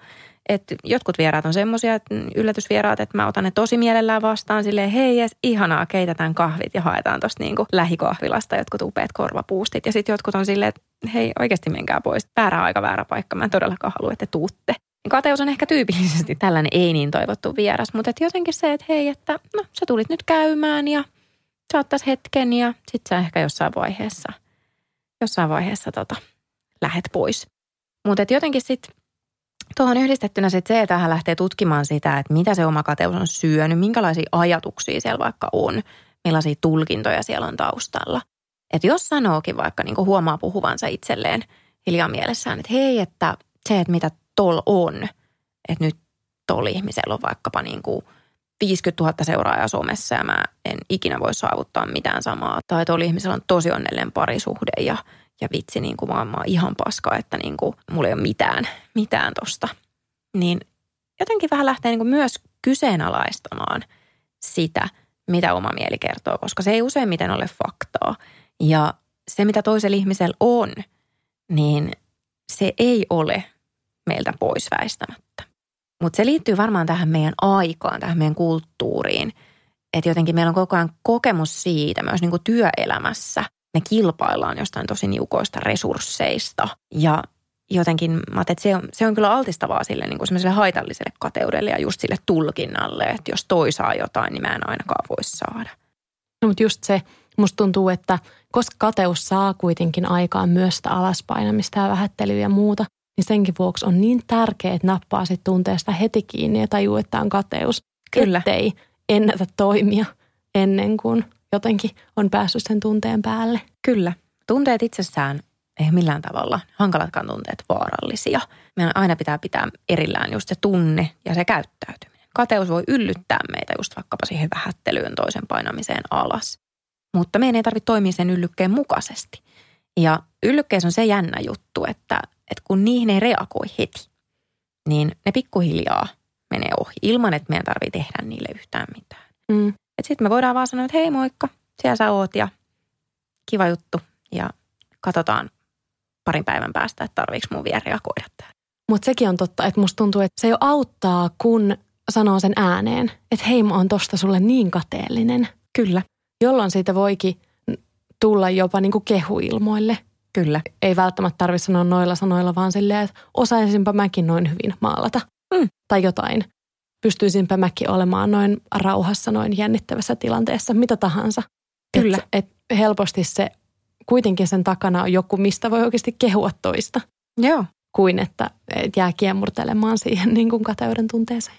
Että jotkut vieraat on semmoisia, että yllätysvieraat, että mä otan ne tosi mielellään vastaan silleen, hei jes, ihanaa, keitetään kahvit ja haetaan tuosta niin lähikahvilasta jotkut upeat korvapuustit. Ja sitten jotkut on silleen, että hei oikeasti menkää pois, väärä aika, väärä paikka, mä en todellakaan halua, että te tuutte. Kateus on ehkä tyypillisesti tällainen ei niin toivottu vieras, mutta et jotenkin se, että hei, että no sä tulit nyt käymään ja sä hetken ja sit sä ehkä jossain vaiheessa, jossain vaiheessa tota, lähet pois. Mutta jotenkin sitten tuohon yhdistettynä sit se, että hän lähtee tutkimaan sitä, että mitä se oma kateus on syönyt, minkälaisia ajatuksia siellä vaikka on, millaisia tulkintoja siellä on taustalla. Että jos sanookin vaikka niin huomaa puhuvansa itselleen hiljaa mielessään, että hei, että se, että mitä tol on, että nyt tol ihmisellä on vaikkapa niin kuin 50 000 seuraajaa somessa ja mä en ikinä voi saavuttaa mitään samaa. Tai tol ihmisellä on tosi onnellinen parisuhde ja, ja vitsi niin kuin mä, mä oon ihan paska, että niin kuin mulla ei ole mitään, mitään tosta. Niin jotenkin vähän lähtee niin kuin myös kyseenalaistamaan sitä, mitä oma mieli kertoo, koska se ei useimmiten ole faktaa. Ja se, mitä toisella ihmisellä on, niin se ei ole meiltä pois väistämättä. Mutta se liittyy varmaan tähän meidän aikaan, tähän meidän kulttuuriin. Että jotenkin meillä on koko ajan kokemus siitä myös niin kuin työelämässä. Me kilpaillaan jostain tosi niukoista resursseista. Ja jotenkin mä että se on, se on kyllä altistavaa sille niin kuin haitalliselle kateudelle ja just sille tulkinnalle, että jos toi saa jotain, niin mä en ainakaan voi saada. No, mutta just se, musta tuntuu, että koska kateus saa kuitenkin aikaan myös sitä alaspainamista ja vähättelyä ja muuta, niin senkin vuoksi on niin tärkeää, että nappaa sit tunteesta heti kiinni ja tajuu, että on kateus. Kyllä. Ettei ennätä toimia ennen kuin jotenkin on päässyt sen tunteen päälle. Kyllä. Tunteet itsessään ei millään tavalla, hankalatkaan tunteet vaarallisia. Meidän aina pitää pitää erillään just se tunne ja se käyttäytyminen. Kateus voi yllyttää meitä just vaikkapa siihen vähättelyyn toisen painamiseen alas. Mutta meidän ei tarvitse toimia sen yllykkeen mukaisesti. Ja yllykkeessä on se jännä juttu, että että kun niihin ei reagoi heti, niin ne pikkuhiljaa menee ohi ilman, että meidän tarvii tehdä niille yhtään mitään. Mm. Että sitten me voidaan vaan sanoa, että hei moikka, siellä sä oot ja kiva juttu ja katsotaan parin päivän päästä, että tarviiko mun vielä reagoida tähän. Mutta sekin on totta, että musta tuntuu, että se jo auttaa, kun sanoo sen ääneen, että hei mä oon tosta sulle niin kateellinen. Kyllä. Jolloin siitä voikin tulla jopa niin kuin kehuilmoille. Kyllä. Ei välttämättä tarvitse sanoa noilla sanoilla, vaan silleen, että osaisinpa mäkin noin hyvin maalata. Mm. Tai jotain. Pystyisinpä mäkin olemaan noin rauhassa, noin jännittävässä tilanteessa, mitä tahansa. Kyllä. Et, et helposti se, kuitenkin sen takana on joku, mistä voi oikeasti kehua toista. Joo. Kuin että et jää kiemurtelemaan siihen niin kuin kateuden tunteeseen.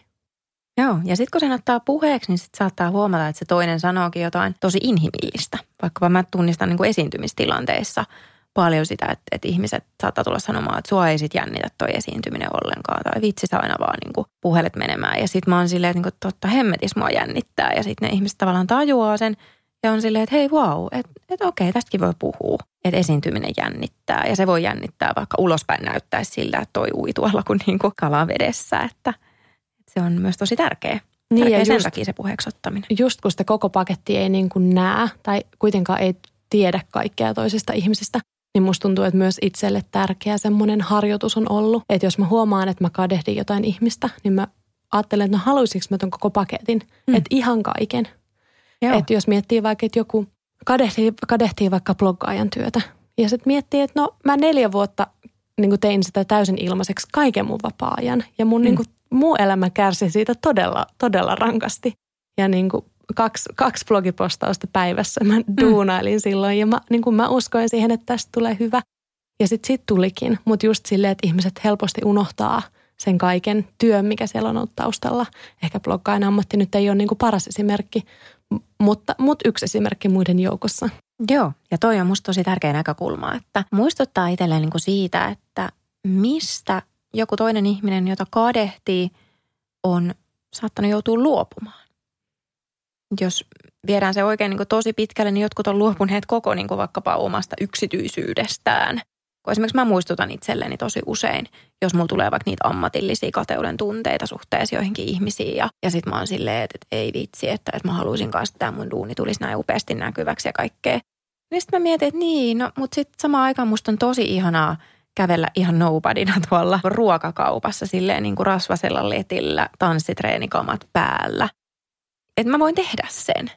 Joo, ja sitten kun sen ottaa puheeksi, niin sitten saattaa huomata, että se toinen sanookin jotain tosi inhimillistä. Vaikka mä tunnistan niin kuin esiintymistilanteissa paljon sitä, että, että ihmiset saattaa tulla sanomaan, että sua ei sit jännitä toi esiintyminen ollenkaan. Tai vitsi sä aina vaan niin kuin puhelet menemään. Ja sitten mä oon silleen, että niin kuin, totta hemmetis mua jännittää. Ja sitten ne ihmiset tavallaan tajuaa sen ja on silleen, että hei wow, että, että okei, tästäkin voi puhua. Että esiintyminen jännittää ja se voi jännittää, vaikka ulospäin näyttäisi siltä, että toi ui tuolla kuin, niin kuin kala vedessä. Että, että se on myös tosi tärkeä. Niin tärkeä ja sen just, takia se puheeksi ottaminen. Just kun sitä koko paketti ei niin kuin näe tai kuitenkaan ei tiedä kaikkea toisesta ihmisestä, niin musta tuntuu, että myös itselle tärkeä semmoinen harjoitus on ollut. Että jos mä huomaan, että mä kadehdin jotain ihmistä, niin mä ajattelen, että no haluaisinko mä ton koko paketin. Mm. Että ihan kaiken. Että jos miettii vaikka, että joku kadehtii, kadehtii vaikka bloggaajan työtä. Ja sitten miettii, että no mä neljä vuotta niin tein sitä täysin ilmaiseksi kaiken mun vapaa-ajan. Ja mun mm. niin kuin, muu elämä kärsi siitä todella, todella rankasti. Ja niin kuin, kaksi, kaksi blogipostausta päivässä mä mm. duunailin mm. silloin. Ja mä, niin kuin mä uskoin siihen, että tästä tulee hyvä. Ja sitten sit tulikin. Mutta just silleen, että ihmiset helposti unohtaa sen kaiken työn, mikä siellä on ollut taustalla. Ehkä bloggaajan ammatti nyt ei ole niin kuin paras esimerkki, mutta, mutta yksi esimerkki muiden joukossa. Joo, ja toi on musta tosi tärkeä näkökulma, että muistuttaa itselleen niin kuin siitä, että mistä joku toinen ihminen, jota kadehtii, on saattanut joutua luopumaan. Jos viedään se oikein niin tosi pitkälle, niin jotkut on luopuneet koko niin vaikkapa omasta yksityisyydestään – kun esimerkiksi mä muistutan itselleni tosi usein, jos mulla tulee vaikka niitä ammatillisia kateuden tunteita suhteessa joihinkin ihmisiin. Ja, ja sitten mä oon silleen, että, että ei vitsi, että, että mä haluaisin kanssa, että tämä mun duuni tulisi näin upeasti näkyväksi ja kaikkea. Niin sitten mä mietin, että niin, no, mutta sitten samaan aikaan musta on tosi ihanaa kävellä ihan nobodyna tuolla ruokakaupassa silleen niin kuin rasvasella letillä, tanssitreenikamat päällä. Että mä voin tehdä sen.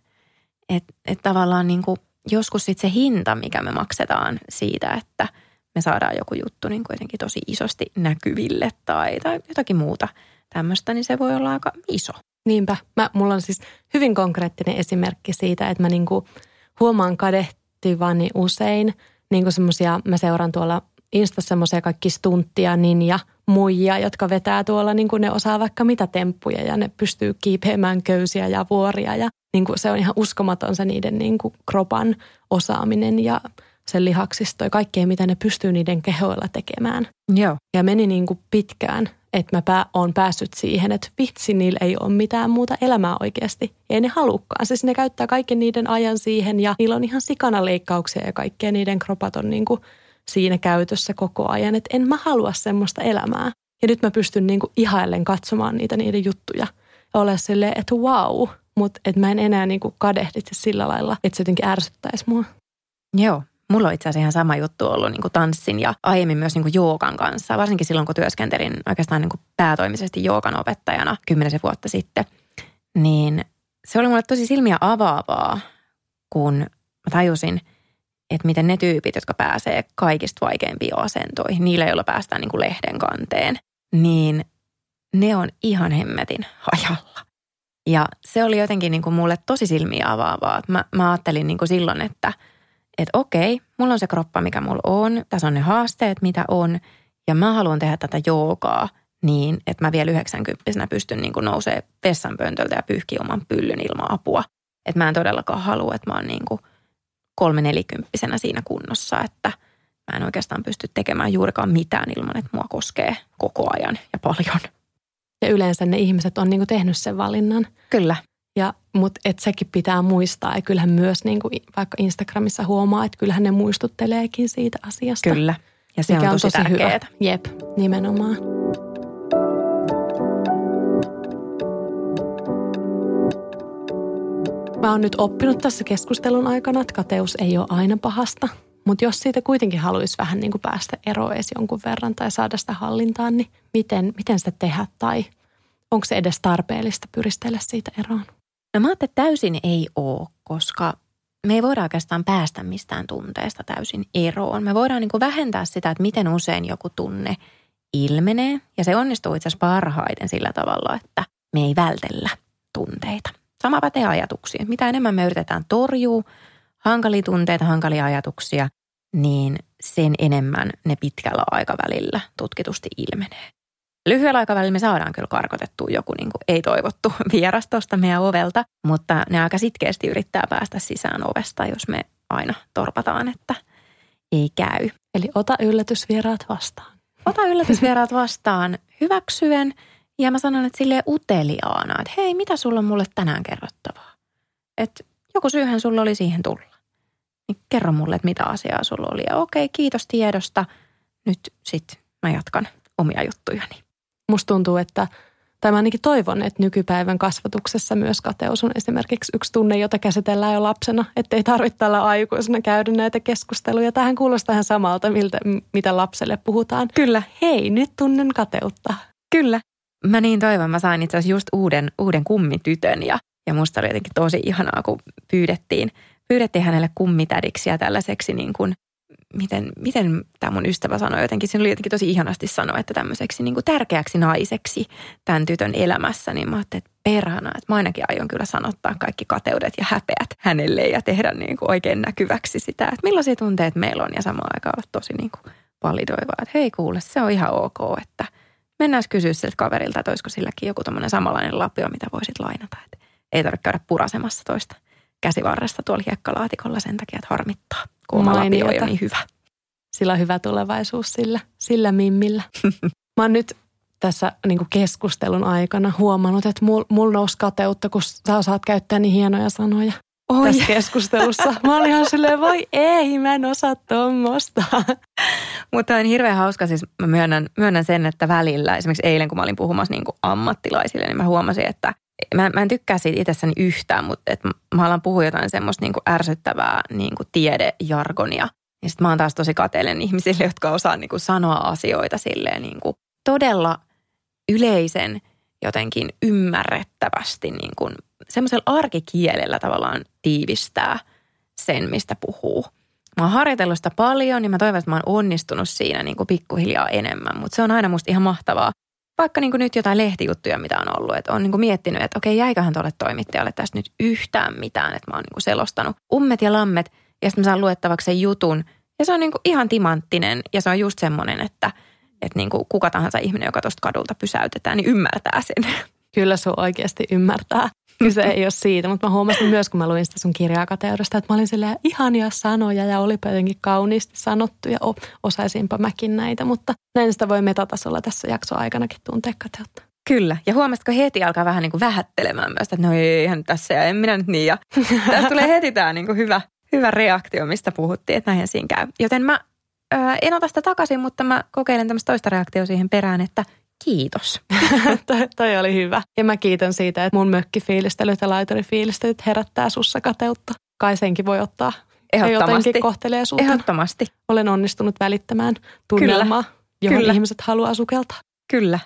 Että et tavallaan niin kuin joskus sitten se hinta, mikä me maksetaan siitä, että – me saadaan joku juttu niin kuitenkin tosi isosti näkyville tai, tai jotakin muuta tämmöistä, niin se voi olla aika iso. Niinpä. Mä, mulla on siis hyvin konkreettinen esimerkki siitä, että mä niinku huomaan kadehtivani usein niinku semmosia, mä seuraan tuolla Insta semmoisia kaikki stunttia, ninja, muijia, jotka vetää tuolla, niin kuin ne osaa vaikka mitä temppuja ja ne pystyy kiipeämään köysiä ja vuoria ja niin kuin se on ihan uskomaton se niiden niin kuin kropan osaaminen ja sen lihaksisto ja kaikkea, mitä ne pystyy niiden kehoilla tekemään. Joo. Ja meni niin kuin pitkään, että mä pää, oon päässyt siihen, että vitsi, niillä ei ole mitään muuta elämää oikeasti. Ei ne halukkaan. Siis ne käyttää kaiken niiden ajan siihen ja niillä on ihan sikana leikkauksia ja kaikkea. Niiden kropat on niin kuin siinä käytössä koko ajan. Että en mä halua semmoista elämää. Ja nyt mä pystyn niin kuin ihaillen katsomaan niitä niiden juttuja. Ja olla silleen, että wow, mutta että mä en enää niin kuin kadehditse sillä lailla, että se jotenkin ärsyttäisi mua. Joo, Mulla on itse asiassa ihan sama juttu ollut niin kuin tanssin ja aiemmin myös niin kuin joogan kanssa, varsinkin silloin kun työskentelin oikeastaan niin kuin päätoimisesti joogan opettajana kymmenisen vuotta sitten. Niin se oli mulle tosi silmiä avaavaa, kun mä tajusin, että miten ne tyypit, jotka pääsee kaikista vaikeimpiin asentoihin, niillä joilla päästään niin kuin lehden kanteen, niin ne on ihan hemmetin hajalla. Ja se oli jotenkin niin kuin mulle tosi silmiä avaavaa. Mä, mä ajattelin niin kuin silloin, että – että okei, mulla on se kroppa, mikä mulla on, tässä on ne haasteet, mitä on, ja mä haluan tehdä tätä joogaa niin, että mä vielä 90 pystyn niin nousee vessanpöntöltä ja pyyhkiä oman pyllyn ilman apua. Että mä en todellakaan halua, että mä oon niin kuin kolme nelikymppisenä siinä kunnossa, että mä en oikeastaan pysty tekemään juurikaan mitään ilman, että mua koskee koko ajan ja paljon. Ja yleensä ne ihmiset on niin kuin tehnyt sen valinnan. Kyllä. Ja, mutta et sekin pitää muistaa ja kyllähän myös niin kuin vaikka Instagramissa huomaa, että kyllähän ne muistutteleekin siitä asiasta. Kyllä ja se on tosi, on tosi tärkeää. Hyvä. Jep, nimenomaan. Mä oon nyt oppinut tässä keskustelun aikana, että kateus ei ole aina pahasta. Mutta jos siitä kuitenkin haluaisi vähän niin kuin päästä eroon edes jonkun verran tai saada sitä hallintaan, niin miten, miten sitä tehdä tai onko se edes tarpeellista pyristellä siitä eroon? No mä ajattelin, että täysin ei ole, koska me ei voida oikeastaan päästä mistään tunteesta täysin eroon. Me voidaan niin kuin vähentää sitä, että miten usein joku tunne ilmenee. Ja se onnistuu itse asiassa parhaiten sillä tavalla, että me ei vältellä tunteita. Sama pätee ajatuksiin. Mitä enemmän me yritetään torjua hankalia tunteita, hankalia ajatuksia, niin sen enemmän ne pitkällä aikavälillä tutkitusti ilmenee. Lyhyellä aikavälillä me saadaan kyllä karkotettua joku niin kuin ei-toivottu vieras tuosta meidän ovelta, mutta ne aika sitkeästi yrittää päästä sisään ovesta, jos me aina torpataan, että ei käy. Eli ota yllätysvieraat vastaan. Ota yllätysvieraat vastaan hyväksyen ja mä sanon, että silleen uteliaana, että hei, mitä sulla on mulle tänään kerrottavaa? Että joku syyhän sulla oli siihen tulla. Niin kerro mulle, että mitä asiaa sulla oli. Ja okei, kiitos tiedosta. Nyt sit mä jatkan omia juttujani. Musta tuntuu, että tai mä ainakin toivon, että nykypäivän kasvatuksessa myös kateus on esimerkiksi yksi tunne, jota käsitellään jo lapsena, että ei tarvitse tällä aikuisena käydä näitä keskusteluja. Tähän kuulostaa ihan samalta, miltä, mitä lapselle puhutaan. Kyllä. Hei, nyt tunnen kateutta. Kyllä. Mä niin toivon, mä sain itse asiassa just uuden, uuden kummitytön ja, ja musta oli jotenkin tosi ihanaa, kun pyydettiin, pyydettiin hänelle kummitädiksi ja tällaiseksi niin kuin miten, miten tämä mun ystävä sanoi jotenkin, siinä oli jotenkin tosi ihanasti sanoa, että tämmöiseksi niin kuin tärkeäksi naiseksi tämän tytön elämässä, niin mä ajattelin, että perhana, että mä ainakin aion kyllä sanottaa kaikki kateudet ja häpeät hänelle ja tehdä niin kuin oikein näkyväksi sitä, että millaisia tunteet meillä on. Ja samaan aikaan olla tosi niin kuin validoivaa, että hei kuule, se on ihan ok, että mennään kysyä siltä kaverilta, että olisiko silläkin joku tämmöinen samanlainen lapio, mitä voisit lainata, että ei tarvitse käydä purasemassa toista käsivarresta tuolla hiekkalaatikolla sen takia, että harmittaa kun oma lapio on niin hyvä. Sillä on hyvä tulevaisuus sillä, sillä mimmillä. Mä oon nyt tässä niin keskustelun aikana huomannut, että mulla mul nousi kateutta, kun sä osaat käyttää niin hienoja sanoja Oi. tässä keskustelussa. Mä olin ihan silleen, voi ei, mä en osaa tuommoista. Mutta on hirveän hauska, siis mä myönnän, myönnän sen, että välillä, esimerkiksi eilen kun mä olin puhumassa niin ammattilaisille, niin mä huomasin, että mä, mä en tykkää siitä itsessäni yhtään, mutta et mä alan puhua jotain semmoista niin ärsyttävää niin tiedejargonia. Ja sitten mä oon taas tosi kateellinen ihmisille, jotka osaa niin kuin sanoa asioita silleen niin kuin todella yleisen jotenkin ymmärrettävästi niin kuin semmoisella arkikielellä tavallaan tiivistää sen, mistä puhuu. Mä oon harjoitellut sitä paljon ja mä toivon, että mä oon onnistunut siinä niin kuin pikkuhiljaa enemmän, mutta se on aina musta ihan mahtavaa vaikka niin kuin nyt jotain lehtijuttuja, mitä on ollut. Että on niin kuin miettinyt, että okei, jäiköhän tuolle toimittajalle tästä nyt yhtään mitään. Että mä oon niin kuin selostanut ummet ja lammet ja sitten mä saan luettavaksi sen jutun. Ja se on niin kuin ihan timanttinen ja se on just semmoinen, että, että niin kuin kuka tahansa ihminen, joka tuosta kadulta pysäytetään, niin ymmärtää sen. Kyllä se oikeasti ymmärtää. Kyse ei ole siitä, mutta mä huomasin myös, kun mä luin sitä sun kirjaa kateudesta, että mä olin silleen ihania sanoja ja olipa jotenkin kauniisti sanottu ja osaisinpa mäkin näitä, mutta näin sitä voi metatasolla tässä jaksoaikanakin tuntea kateutta. Kyllä, ja huomasitko heti alkaa vähän niin kuin vähättelemään myös, että no ei ihan tässä ja en minä nyt niin. Ja tästä tulee heti tämä niin kuin hyvä, hyvä reaktio, mistä puhuttiin, että näin siinä käy. Joten mä en ota sitä takaisin, mutta mä kokeilen tämmöistä toista reaktioa siihen perään, että – Kiitos. toi, oli hyvä. Ja mä kiitän siitä, että mun mökkifiilistelyt ja laiturifiilistelyt herättää sussa kateutta. Kai senkin voi ottaa. Ehdottomasti. kohtelee sut. Ehdottomasti. Olen onnistunut välittämään tunnelmaa, Kyllä. johon Kyllä. ihmiset haluaa sukeltaa. Kyllä.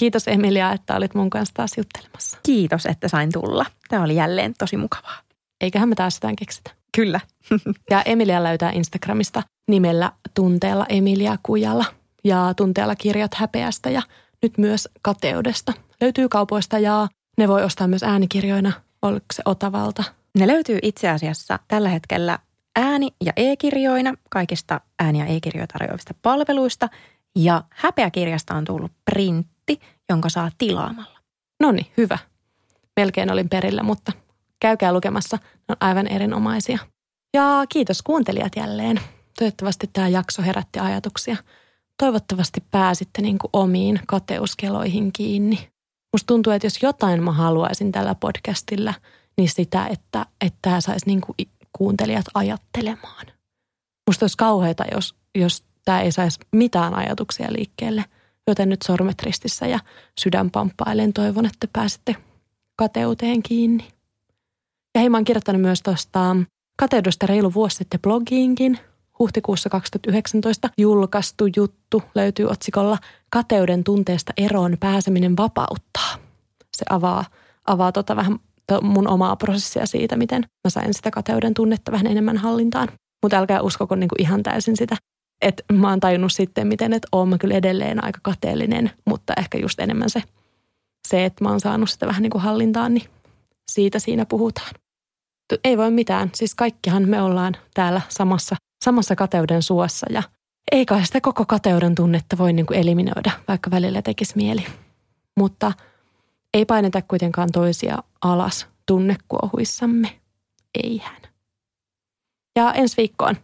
Kiitos Emilia, että olit mun kanssa taas juttelemassa. Kiitos, että sain tulla. Tämä oli jälleen tosi mukavaa. Eiköhän me taas sitä keksitä. Kyllä. ja Emilia löytää Instagramista nimellä tunteella Emilia Kujala ja tunteella kirjat häpeästä ja nyt myös kateudesta. Löytyy kaupoista ja ne voi ostaa myös äänikirjoina. Oliko se Otavalta? Ne löytyy itse asiassa tällä hetkellä ääni- ja e-kirjoina kaikista ääni- ja e-kirjoja tarjoavista palveluista. Ja häpeäkirjasta on tullut printti, jonka saa tilaamalla. No niin, hyvä. Melkein olin perillä, mutta käykää lukemassa. Ne on aivan erinomaisia. Ja kiitos kuuntelijat jälleen. Toivottavasti tämä jakso herätti ajatuksia – toivottavasti pääsitte niin kuin omiin kateuskeloihin kiinni. Musta tuntuu, että jos jotain mä haluaisin tällä podcastilla, niin sitä, että, että tämä saisi niin kuin kuuntelijat ajattelemaan. Musta olisi kauheata, jos, jos tämä ei saisi mitään ajatuksia liikkeelle. Joten nyt sormet ristissä ja sydän pamppailen toivon, että pääsette kateuteen kiinni. Ja hei, mä oon kirjoittanut myös tuosta kateudesta reilu vuosi sitten blogiinkin – huhtikuussa 2019 julkaistu juttu löytyy otsikolla Kateuden tunteesta eroon pääseminen vapauttaa. Se avaa, avaa tota vähän mun omaa prosessia siitä, miten mä sain sitä kateuden tunnetta vähän enemmän hallintaan. Mutta älkää uskoko niinku ihan täysin sitä. Että mä oon tajunnut sitten, miten, että oon mä kyllä edelleen aika kateellinen, mutta ehkä just enemmän se, se että mä oon saanut sitä vähän niinku hallintaan, niin siitä siinä puhutaan. Ei voi mitään. Siis kaikkihan me ollaan täällä samassa samassa kateuden suossa ja ei kai sitä koko kateuden tunnetta voi niin kuin eliminoida, vaikka välillä tekisi mieli. Mutta ei paineta kuitenkaan toisia alas tunnekuohuissamme. Eihän. Ja ensi viikkoon.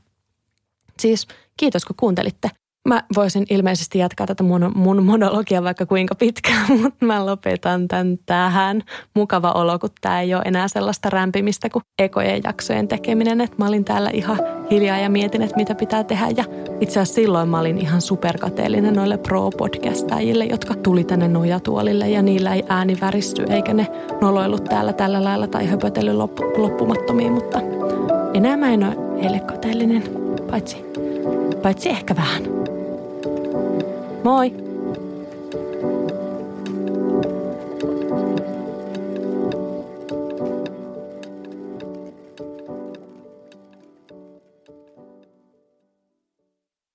Siis kiitos kun kuuntelitte. Mä voisin ilmeisesti jatkaa tätä mun, mun monologia vaikka kuinka pitkään, mutta mä lopetan tämän tähän. Mukava olo, kun tämä ei ole enää sellaista rämpimistä kuin ekojen jaksojen tekeminen. Että mä olin täällä ihan hiljaa ja mietin, että mitä pitää tehdä. Ja itse asiassa silloin mä olin ihan superkateellinen noille pro-podcastajille, jotka tuli tänne nojatuolille ja niillä ei ääni väristy eikä ne noloillut täällä tällä lailla tai höpötellyt loppu, loppumattomiin, mutta enää mä en ole heille kateellinen, paitsi, paitsi ehkä vähän. Moi!